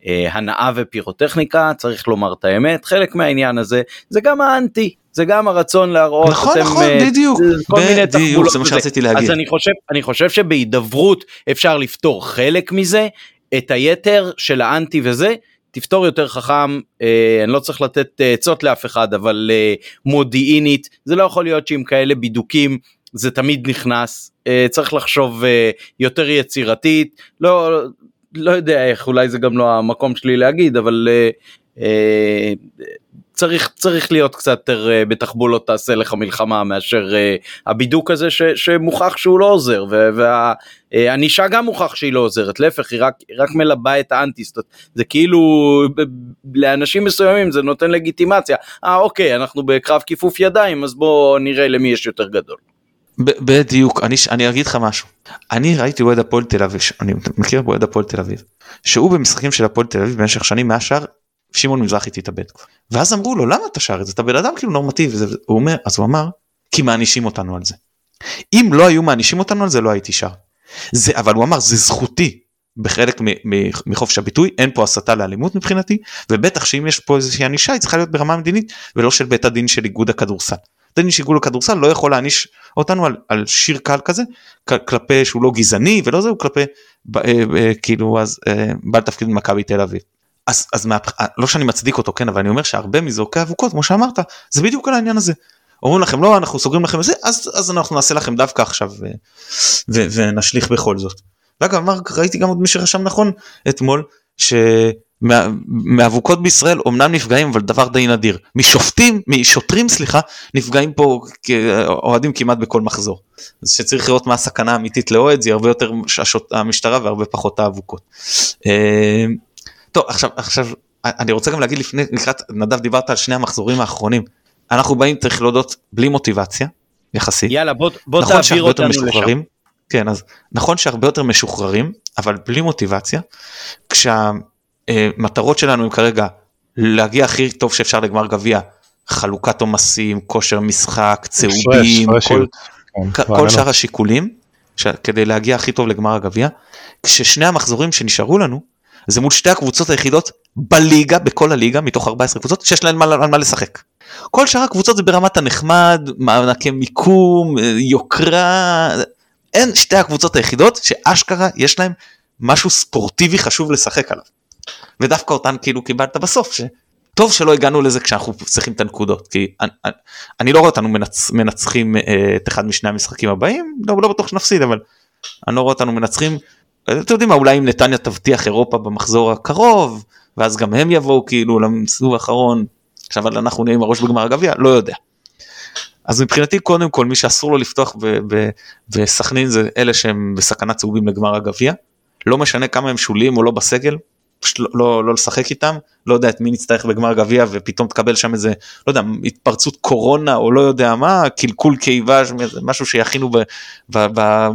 ההנאה אה, ופירוטכניקה צריך לומר את האמת. חלק מהעניין הזה זה גם האנטי זה גם הרצון להראות. נכון אתם, נכון uh, בדיוק. כל מיני תחבולות זה מה שרציתי להגיד. אז אני חושב אני חושב שבהידברות אפשר לפתור חלק מזה את היתר של האנטי וזה תפתור יותר חכם, אה, אני לא צריך לתת עצות לאף אחד, אבל אה, מודיעינית, זה לא יכול להיות שעם כאלה בידוקים זה תמיד נכנס, אה, צריך לחשוב אה, יותר יצירתית, לא, לא יודע איך, אולי זה גם לא המקום שלי להגיד, אבל אה, אה, צריך, צריך להיות קצת יותר אה, בתחבולות תעשה לך מלחמה מאשר אה, הבידוק הזה ש, שמוכח שהוא לא עוזר והענישה גם מוכח שהיא לא עוזרת להפך היא רק, רק מלבה את האנטיסט זה כאילו לאנשים מסוימים זה נותן לגיטימציה אה אוקיי אנחנו בקרב כיפוף ידיים אז בוא נראה למי יש יותר גדול. בדיוק אני, אני אגיד לך משהו אני ראיתי אוהד הפועל תל אביב אני מכיר אוהד הפועל תל אביב שהוא במשחקים של הפועל תל אביב במשך שנים מהשאר שמעון מזרחי תתאבד. ואז אמרו לו למה אתה שר את זה אתה בן אדם כאילו נורמטיבי הוא אומר אז הוא אמר כי מענישים אותנו על זה. אם לא היו מענישים אותנו על זה לא הייתי שר. זה אבל הוא אמר זה זכותי בחלק מחופש הביטוי אין פה הסתה לאלימות מבחינתי ובטח שאם יש פה איזושהי ענישה היא צריכה להיות ברמה מדינית ולא של בית הדין של איגוד הכדורסל. בית הדין של איגוד הכדורסל לא יכול להעניש אותנו על, על שיר קל כזה כלפי שהוא לא גזעני ולא זה הוא כלפי אה, אה, כאילו אז אה, בעל תפקיד במכבי תל אביב. אז, אז מה, לא שאני מצדיק אותו כן אבל אני אומר שהרבה מזורקי אבוקות כמו שאמרת זה בדיוק על העניין הזה. אומרים לכם לא אנחנו סוגרים לכם את זה אז אז אנחנו נעשה לכם דווקא עכשיו ו, ו, ונשליך בכל זאת. ואגב אמר ראיתי גם עוד מי שרשם נכון אתמול שמאבוקות בישראל אומנם נפגעים אבל דבר די נדיר משופטים משוטרים סליחה נפגעים פה אוהדים כמעט בכל מחזור. אז שצריך לראות מה הסכנה האמיתית לאוהד זה הרבה יותר השוט, המשטרה והרבה פחות האבוקות. טוב עכשיו עכשיו אני רוצה גם להגיד לפני לקראת נדב דיברת על שני המחזורים האחרונים אנחנו באים צריך להודות בלי מוטיבציה יחסית יאללה בוא, בוא נכון תעביר אותנו לשם. משוחררים כן אז נכון שהרבה יותר משוחררים אבל בלי מוטיבציה כשהמטרות שלנו הם כרגע להגיע הכי טוב שאפשר לגמר גביע חלוקת עומסים כושר משחק צהובים כל, פרשיות. כן, כל. שאר השיקולים ש- כדי להגיע הכי טוב לגמר הגביע כששני המחזורים שנשארו לנו זה מול שתי הקבוצות היחידות בליגה בכל הליגה מתוך 14 קבוצות שיש להן מה, על מה לשחק. כל שאר הקבוצות זה ברמת הנחמד מענקי מיקום אה, יוקרה אין שתי הקבוצות היחידות שאשכרה יש להם משהו ספורטיבי חשוב לשחק עליו. ודווקא אותן כאילו קיבלת בסוף שטוב שלא הגענו לזה כשאנחנו צריכים את הנקודות כי אני, אני- אני לא רואה אותנו מנצ, מנצחים אה, את אחד משני המשחקים הבאים לא, לא בטוח שנפסיד אבל אני לא רואה אותנו מנצחים אתם יודעים מה אולי אם נתניה תבטיח אירופה במחזור הקרוב ואז גם הם יבואו כאילו לסיבוב האחרון עכשיו אנחנו נהיה עם הראש בגמר הגביע לא יודע. אז מבחינתי קודם כל מי שאסור לו לפתוח בסכנין זה אלה שהם בסכנת צהובים לגמר הגביע לא משנה כמה הם שוליים או לא בסגל פשוט לא, לא, לא לשחק איתם לא יודע את מי נצטרך בגמר גביע ופתאום תקבל שם איזה לא יודע התפרצות קורונה או לא יודע מה קלקול קיבה משהו שיכינו ב... ב, ב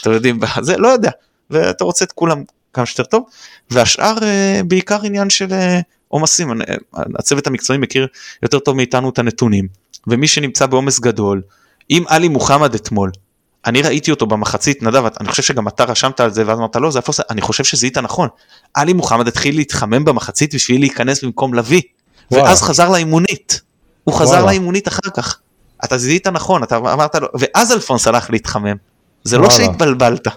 אתם יודעים זה לא יודע ואתה רוצה את כולם כמה שיותר טוב. והשאר אה, בעיקר עניין של אה, עומסים. אה, הצוות המקצועי מכיר יותר טוב מאיתנו את הנתונים. ומי שנמצא בעומס גדול אם עלי מוחמד אתמול אני ראיתי אותו במחצית נדב אני חושב שגם אתה רשמת על זה ואז אמרת לא זה הפוסט אני חושב שזיהית נכון. עלי מוחמד התחיל להתחמם במחצית בשביל להיכנס במקום לביא. ואז חזר לאימונית. הוא חזר וואלה. לאימונית אחר כך. אתה זיהית נכון אתה אמרת לו ואז אלפונס הלך להתחמם. זה לא וואלה. שהתבלבלת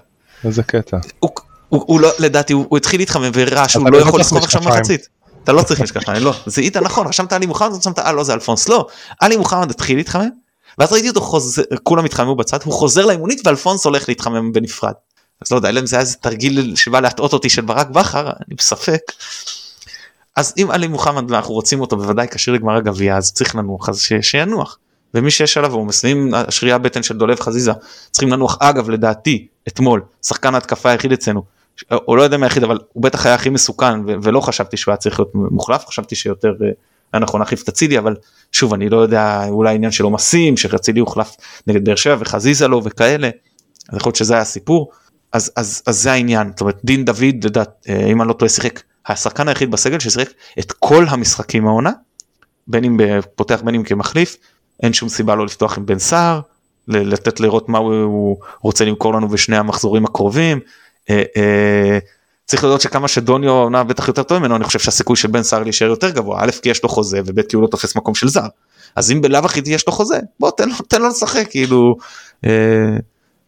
איזה קטע. הוא, הוא, הוא לא לדעתי הוא, הוא התחיל להתחמם והראה שהוא לא לא יכול לסחוב עכשיו. מחצית. אתה לא צריך משקפיים לא זיהית נכון רשמת עלי מוחמד רשמת אה לא זה אלפונס לא עלי מוחמד התחיל להתחמם ואז ראיתי אותו חוזר כולם התחממו בצד הוא חוזר לאימונית ואלפונס הולך להתחמם בנפרד. אז לא יודע אלא אם זה היה איזה תרגיל שבא להטעות אותי של ברק בכר אני בספק. אז אם עלי מוחמד אנחנו רוצים אותו בוודאי כשיר לגמר הגביע אז צריך לנוח אז ש, שינוח. ומי שיש עליו עומס ואם השריעה בטן של דולב חזיזה צריכים לנוח אגב לדעתי אתמול שחקן ההתקפה היחיד אצלנו או לא יודע מה היחיד אבל הוא בטח היה הכי מסוכן ו- ולא חשבתי שהוא היה צריך להיות מוחלף חשבתי שיותר אה, היה נכון להחליף את אצילי אבל שוב אני לא יודע אולי עניין של עומסים שאצילי הוחלף נגד באר שבע וחזיזה לו וכאלה אז יכול להיות שזה היה הסיפור. אז אז אז זה העניין זאת אומרת דין דוד לדעת אה, אם אני לא טועה שיחק השחקן היחיד בסגל ששיחק את כל המשחקים העונה בין אם פותח בין אם כמחליף אין שום סיבה לא לפתוח עם בן סער לתת לראות מה הוא, רוצה למכור לנו בשני המחזורים הקרובים. אה, אה, צריך לדעת שכמה שדוניו עונה בטח יותר טוב ממנו אני חושב שהסיכוי של בן סער להישאר יותר גבוה א' כי יש לו חוזה וב' כי הוא לא תופס מקום של זר אז אם בלאו הכי יש לו חוזה בוא תן תן לו לשחק כאילו אה,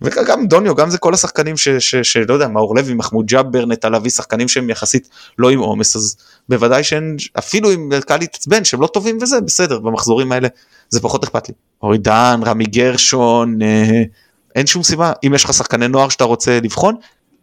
וגם דוניו גם זה כל השחקנים שלא יודע מאור לוי מחמוד ג'אבר נטע לביא שחקנים שהם יחסית לא עם עומס אז בוודאי שאין אפילו אם קל להתעצבן שהם לא טובים וזה בסדר במחזורים האלה זה פחות אכפת לי. אורי דן רמי גרשון אה, אין שום סיבה אם יש לך שחקני נוער שאתה רוצה לבחון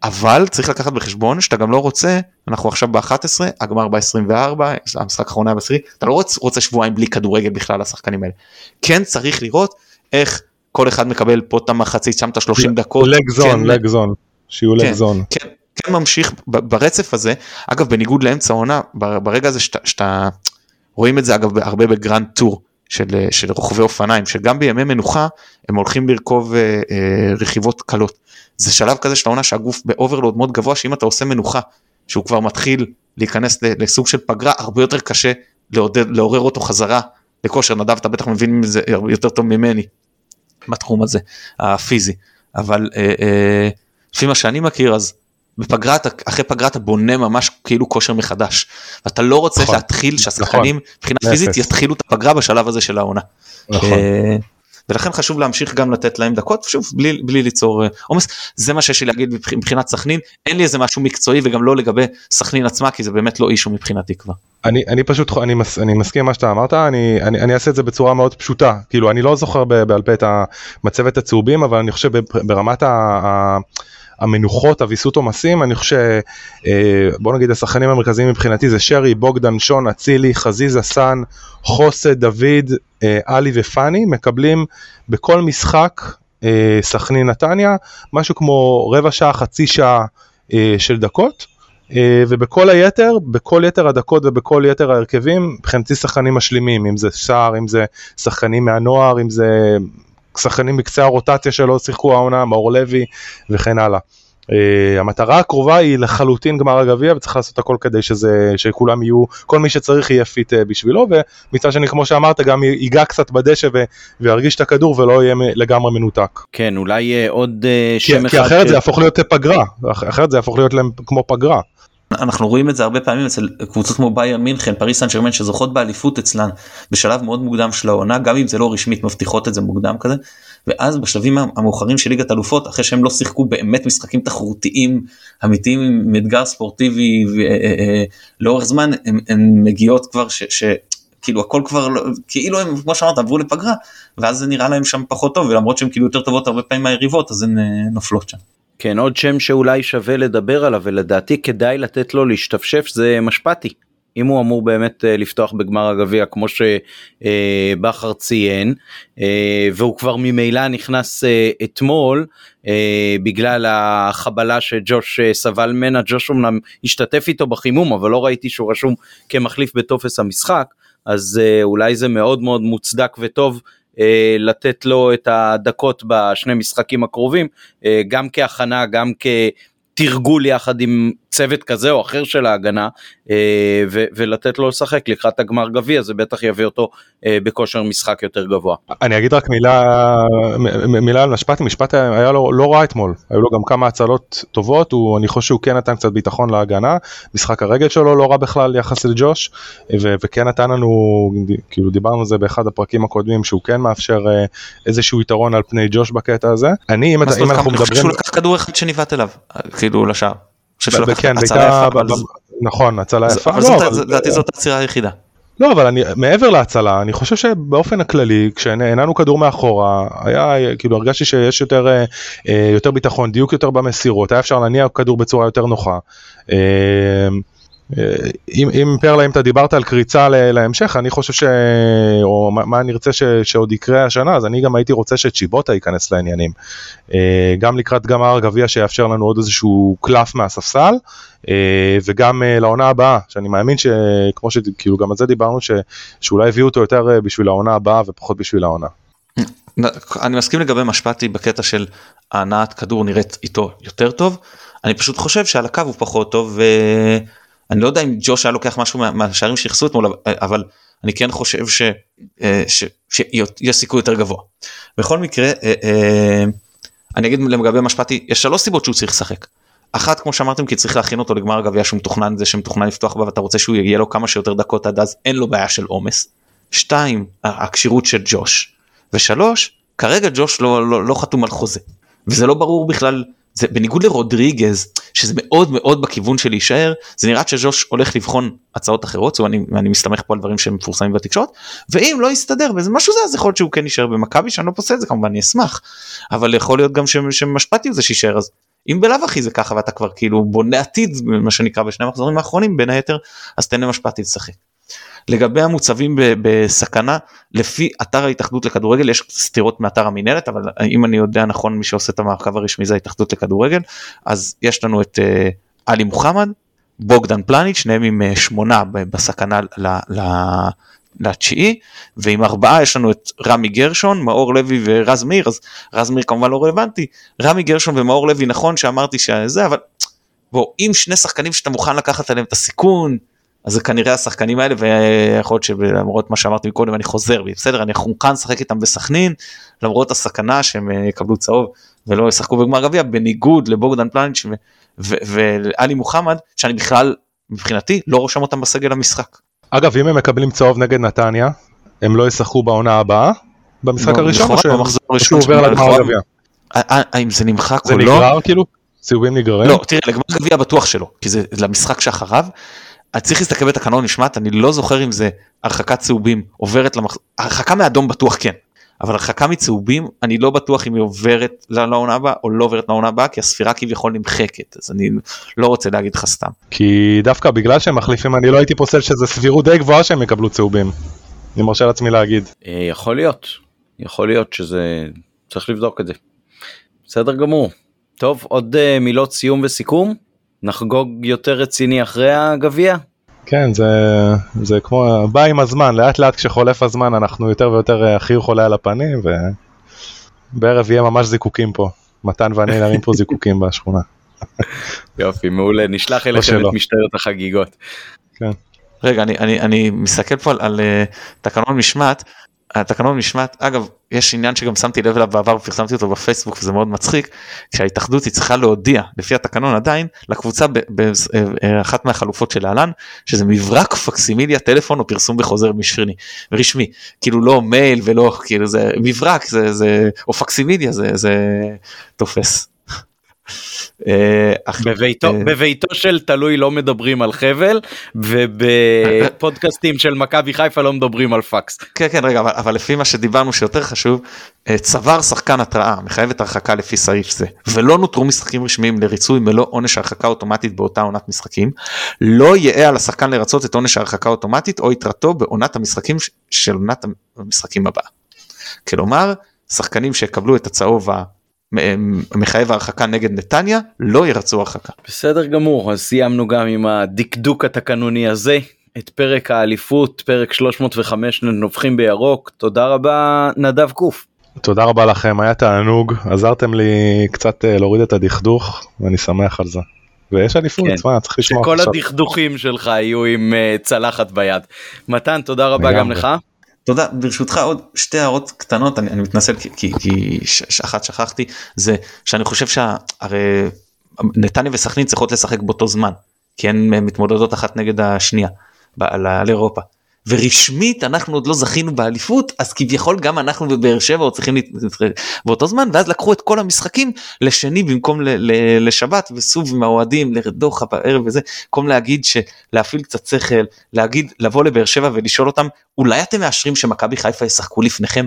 אבל צריך לקחת בחשבון שאתה גם לא רוצה אנחנו עכשיו ב-11 הגמר ב-24 המשחק האחרון היה בעשירי אתה לא רוצה, רוצה שבועיים בלי כדורגל בכלל השחקנים האלה כן צריך לראות איך כל אחד מקבל פה את המחצית שם את ה-30 דקות. לג זון, כן, לג זון, שיהיו לך זון. כן, כן ממשיך ברצף הזה אגב בניגוד לאמצע העונה ברגע הזה שאתה, שאתה רואים את זה אגב הרבה ב grand tour של, של רוכבי אופניים שגם בימי מנוחה הם הולכים לרכוב אה, אה, רכיבות קלות. זה שלב כזה של העונה שהגוף ב overload מאוד גבוה שאם אתה עושה מנוחה שהוא כבר מתחיל להיכנס לסוג של פגרה הרבה יותר קשה לעודד, לעורר אותו חזרה לכושר נדב אתה בטח מבין מזה יותר טוב ממני בתחום הזה הפיזי אבל אה, אה, לפי מה שאני מכיר אז בפגרת אחרי פגרת אתה בונה ממש כאילו כושר מחדש אתה לא רוצה נכון, להתחיל שהשחקנים נכון, מבחינה פיזית יתחילו את הפגרה בשלב הזה של העונה. נכון. אה, ולכן חשוב להמשיך גם לתת להם דקות שוב בלי, בלי ליצור אה, עומס זה מה שיש לי להגיד מבחינת סכנין אין לי איזה משהו מקצועי וגם לא לגבי סכנין עצמה כי זה באמת לא אישו מבחינתי כבר. אני אני פשוט אני, מס, אני מסכים מה שאתה אמרת אני, אני אני אעשה את זה בצורה מאוד פשוטה כאילו אני לא זוכר בעל פה את המצבת הצהובים אבל אני חושב ברמת ה... ה המנוחות, הוויסות עומסים, אני חושב, אה, בוא נגיד השחקנים המרכזיים מבחינתי זה שרי, בוגדן, שון, אצילי, חזיזה, סאן, חוסה, דוד, אה, עלי ופאני, מקבלים בכל משחק אה, סכנין נתניה, משהו כמו רבע שעה, חצי שעה של דקות. ובכל היתר, בכל יתר הדקות ובכל יתר ההרכבים, מבחינתי שחקנים משלימים, אם זה שער, אם זה שחקנים מהנוער, אם זה שחקנים בקצה הרוטציה שלא שיחקו העונה, מאור לוי וכן הלאה. Uh, המטרה הקרובה היא לחלוטין גמר הגביע וצריך לעשות הכל כדי שזה, שכולם יהיו, כל מי שצריך יהיה פיט uh, בשבילו ומצד שני כמו שאמרת גם ייגע קצת בדשא ו, וירגיש את הכדור ולא יהיה לגמרי מנותק. כן אולי uh, עוד uh, שם כי, אחד. כי אחרת ש... זה יהפוך להיות פגרה, אחרת זה יהפוך להיות להם כמו פגרה. אנחנו רואים את זה הרבה פעמים אצל קבוצות כמו בייר מינכן פריס סן שרמן שזוכות באליפות אצלן בשלב מאוד מוקדם של העונה גם אם זה לא רשמית מבטיחות את זה מוקדם כזה ואז בשלבים המאוחרים של ליגת אלופות אחרי שהם לא שיחקו באמת משחקים תחרותיים אמיתיים עם אתגר ספורטיבי ולאורך זמן הן מגיעות כבר ש, ש, כאילו הכל כבר לא, כאילו הם כמו שאמרת עברו לפגרה ואז זה נראה להם שם פחות טוב ולמרות שהם כאילו יותר טובות הרבה פעמים מהיריבות אז הן נופלות שם. כן עוד שם שאולי שווה לדבר עליו ולדעתי כדאי לתת לו להשתפשף זה משפטי. אם הוא אמור באמת אה, לפתוח בגמר הגביע כמו שבכר ציין אה, והוא כבר ממילא נכנס אה, אתמול בגלל החבלה שג'וש סבל ממנה ג'וש אמנם השתתף איתו בחימום אבל לא ראיתי שהוא רשום כמחליף בטופס המשחק אז אולי זה מאוד מאוד מוצדק וטוב אה, לתת לו את הדקות בשני משחקים הקרובים, אה, גם כהכנה, גם כתרגול יחד עם צוות כזה או אחר של ההגנה אה, ו- ולתת לו לשחק לקראת הגמר גביע זה בטח יביא אותו אה, בכושר משחק יותר גבוה. אני אגיד רק מילה מילה על משפט משפט היה לו לא רע אתמול היו לו גם כמה הצלות טובות הוא אני חושב שהוא כן נתן קצת ביטחון להגנה משחק הרגל שלו לא רע בכלל יחס לג'וש ו- וכן נתן לנו כאילו דיברנו על זה באחד הפרקים הקודמים שהוא כן מאפשר אה, איזשהו יתרון על פני ג'וש בקטע הזה אני אם, אם אנחנו מדברים. שהוא לקח כדור אחד שניווט אליו כאילו לשער. כן, בעיקר, נכון, הצלה יפה. אבל לא, לדעתי זאת הצירה היחידה. לא, אבל אני, מעבר להצלה, אני חושב שבאופן הכללי, כשהנענו כדור מאחורה, היה, כאילו הרגשתי שיש יותר, אה, יותר ביטחון, דיוק יותר במסירות, היה אפשר להניע כדור בצורה יותר נוחה. אם, אם פרלה אם אתה דיברת על קריצה להמשך אני חושב ש... או מה, מה אני ארצה ש, שעוד יקרה השנה אז אני גם הייתי רוצה שצ'יבוטה ייכנס לעניינים. אה, גם לקראת גמר הגביע שיאפשר לנו עוד איזשהו קלף מהספסל אה, וגם אה, לעונה הבאה שאני מאמין שכמו שכאילו גם על זה דיברנו ש, שאולי הביאו אותו יותר בשביל העונה הבאה ופחות בשביל העונה. אני מסכים לגבי משפטי בקטע של הנעת כדור נראית איתו יותר טוב אני פשוט חושב שעל הקו הוא פחות טוב. ו... אני לא יודע אם ג'וש היה לוקח משהו מהשערים שיחסו אתמול אבל אני כן חושב ש, אה, ש, שיש סיכוי יותר גבוה. בכל מקרה אה, אה, אני אגיד לגבי משפטי יש שלוש סיבות שהוא צריך לשחק. אחת כמו שאמרתם כי צריך להכין אותו לגמר הגביע שהוא מתוכנן זה שמתוכנן לפתוח בה ואתה רוצה שהוא יהיה לו כמה שיותר דקות עד אז אין לו בעיה של עומס. שתיים הכשירות של ג'וש ושלוש כרגע ג'וש לא, לא, לא חתום על חוזה וזה לא ברור בכלל זה בניגוד לרודריגז שזה מאוד מאוד בכיוון של להישאר זה נראה שז'וש הולך לבחון הצעות אחרות ואני אני מסתמך פה על דברים שמפורסמים בתקשורת ואם לא יסתדר וזה משהו זה אז יכול להיות שהוא כן יישאר במכבי שאני לא פוסל את זה כמובן אני אשמח אבל יכול להיות גם שמשפטי זה שישאר אז אם בלאו הכי זה ככה ואתה כבר כאילו בונה עתיד מה שנקרא בשני המחזורים האחרונים בין היתר אז תן למשפטי לשחק. לגבי המוצבים בסכנה לפי אתר ההתאחדות לכדורגל יש סתירות מאתר המינהלת אבל אם אני יודע נכון מי שעושה את המעקב הרשמי זה ההתאחדות לכדורגל אז יש לנו את אה, עלי מוחמד בוגדן פלניץ' שניהם עם אה, שמונה בסכנה לתשיעי ועם ארבעה יש לנו את רמי גרשון מאור לוי ורז מאיר אז רז מאיר כמובן לא רלוונטי. רמי גרשון ומאור לוי נכון שאמרתי שזה אבל בוא אם שני שחקנים שאתה מוכן לקחת עליהם את הסיכון אז זה כנראה השחקנים האלה ויכול להיות שלמרות מה שאמרתי קודם אני חוזר בי בסדר אני מוכן לשחק איתם בסכנין למרות הסכנה שהם אה, יקבלו צהוב ולא ישחקו בגמר גביע בניגוד לבוגדן פלניץ' ואלי מוחמד שאני בכלל מבחינתי לא רושם אותם בסגל המשחק. אגב אם הם מקבלים צהוב נגד נתניה הם לא ישחקו בעונה הבאה במשחק לא, הראשון נכון, או שהוא עובר לגמר גביע? האם זה נמחק או לא? זה נגרר כאילו? צהובים נגררים? לא תראה לגמר גביע בטוח שלא כי זה למשחק שאחריו אני צריך להסתכל בתקנון משמעת אני לא זוכר אם זה הרחקת צהובים עוברת למח... הרחקה מאדום בטוח כן אבל הרחקה מצהובים אני לא בטוח אם היא עוברת לעונה הבאה או לא עוברת לעונה הבאה כי הספירה כביכול נמחקת אז אני לא רוצה להגיד לך סתם. כי דווקא בגלל שהם מחליפים אני לא הייתי פוסל שזה סבירות די גבוהה שהם יקבלו צהובים. אני מרשה לעצמי להגיד. אה, יכול להיות יכול להיות שזה צריך לבדוק את זה. בסדר גמור. טוב עוד uh, מילות סיום וסיכום. נחגוג יותר רציני אחרי הגביע? כן זה זה כמו בא עם הזמן לאט לאט כשחולף הזמן אנחנו יותר ויותר אה, החיוך עולה על הפנים ובערב יהיה ממש זיקוקים פה מתן ואני נרים פה זיקוקים <laughs> בשכונה. יופי מעולה נשלח אליכם את משטרת החגיגות. כן. רגע אני אני אני מסתכל פה על, על uh, תקנון משמעת התקנון משמעת אגב יש עניין שגם שמתי לב אליו בעבר ופרסמתי אותו בפייסבוק וזה מאוד מצחיק שההתאחדות היא צריכה להודיע לפי התקנון עדיין לקבוצה באחת מהחלופות של להלן שזה מברק פקסימיליה טלפון או פרסום בחוזר משרני רשמי כאילו לא מייל ולא כאילו זה מברק זה זה או פקסימיליה זה זה תופס. אה, בביתו, אה, בביתו של תלוי לא מדברים על חבל ובפודקאסטים של מכבי חיפה לא מדברים על פקס. כן כן רגע אבל, אבל לפי מה שדיברנו שיותר חשוב אה, צבר שחקן התראה מחייבת הרחקה לפי סעיף זה ולא נותרו משחקים רשמיים לריצוי מלוא עונש הרחקה אוטומטית באותה עונת משחקים לא יאה על השחקן לרצות את עונש ההרחקה אוטומטית או יתרתו בעונת המשחקים של עונת המשחקים הבאה. כלומר שחקנים שיקבלו את הצהוב מחייב הרחקה נגד נתניה לא ירצו הרחקה. בסדר גמור אז סיימנו גם עם הדקדוק התקנוני הזה את פרק האליפות פרק 305 נובחים בירוק תודה רבה נדב קוף. תודה רבה לכם היה תענוג עזרתם לי קצת אה, להוריד את הדכדוך ואני שמח על זה. ויש אליפות, כן. מה, צריך לשמוע עכשיו. שכל הדכדוכים שלך יהיו עם uh, צלחת ביד. מתן, תודה רבה גם לך. תודה ברשותך עוד שתי הערות קטנות אני, אני מתנצל כי, כי, ש, אחת שכחתי זה שאני חושב שהרי נתניה וסכנין צריכות לשחק באותו זמן כי הן מתמודדות אחת נגד השנייה על אירופה. ורשמית אנחנו עוד לא זכינו באליפות אז כביכול גם אנחנו בבאר שבע עוד צריכים להתחיל באותו זמן ואז לקחו את כל המשחקים לשני במקום ל- ל- לשבת וסוב עם האוהדים לרדוחה בערב וזה במקום להגיד שלהפעיל קצת שכל להגיד לבוא לבאר שבע ולשאול אותם אולי אתם מאשרים שמכבי חיפה ישחקו לפניכם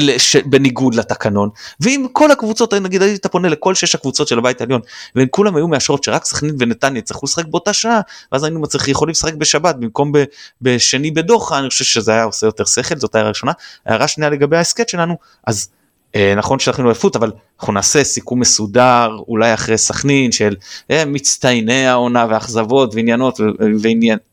לש... בניגוד לתקנון ואם כל הקבוצות נגיד היית פונה לכל שש הקבוצות של הבית העליון והן כולם היו מאשרות שרק סכנין ונתניה יצטרכו לשחק באותה שעה ואז היינו מצליח יכולים לשחק בשבת במקום ב... בשני בדוחה אני חושב שזה היה עושה יותר שכל זאת הערה ראשונה הערה שנייה לגבי ההסכת שלנו אז אה, נכון שזכינו אליפות אבל אנחנו נעשה סיכום מסודר אולי אחרי סכנין של אה, מצטייני העונה ואכזבות ועניינות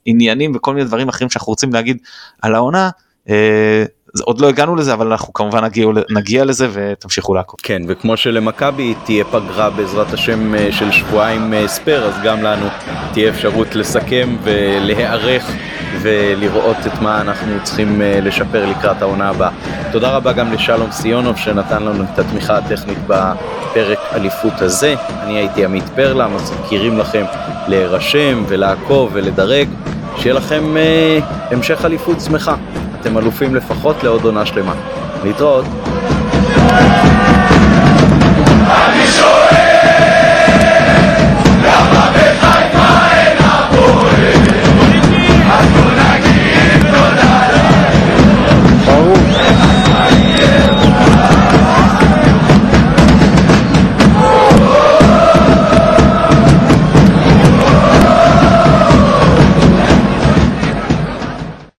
ועניינים וכל מיני דברים אחרים שאנחנו רוצים להגיד על העונה. אה, עוד לא הגענו לזה אבל אנחנו כמובן נגיע, נגיע לזה ותמשיכו לעקוב. כן וכמו שלמכבי תהיה פגרה בעזרת השם אה, של שבועיים אה, ספייר אז גם לנו תהיה אפשרות לסכם ולהיערך ולראות את מה אנחנו צריכים אה, לשפר לקראת העונה הבאה. תודה רבה גם לשלום סיונוב שנתן לנו את התמיכה הטכנית בפרק אליפות הזה. אני הייתי עמית פרלה, מזכירים לכם להירשם ולעקוב ולדרג. שיהיה לכם אה, המשך אליפות שמחה. אתם אלופים לפחות לעוד עונה שלמה. להתראות.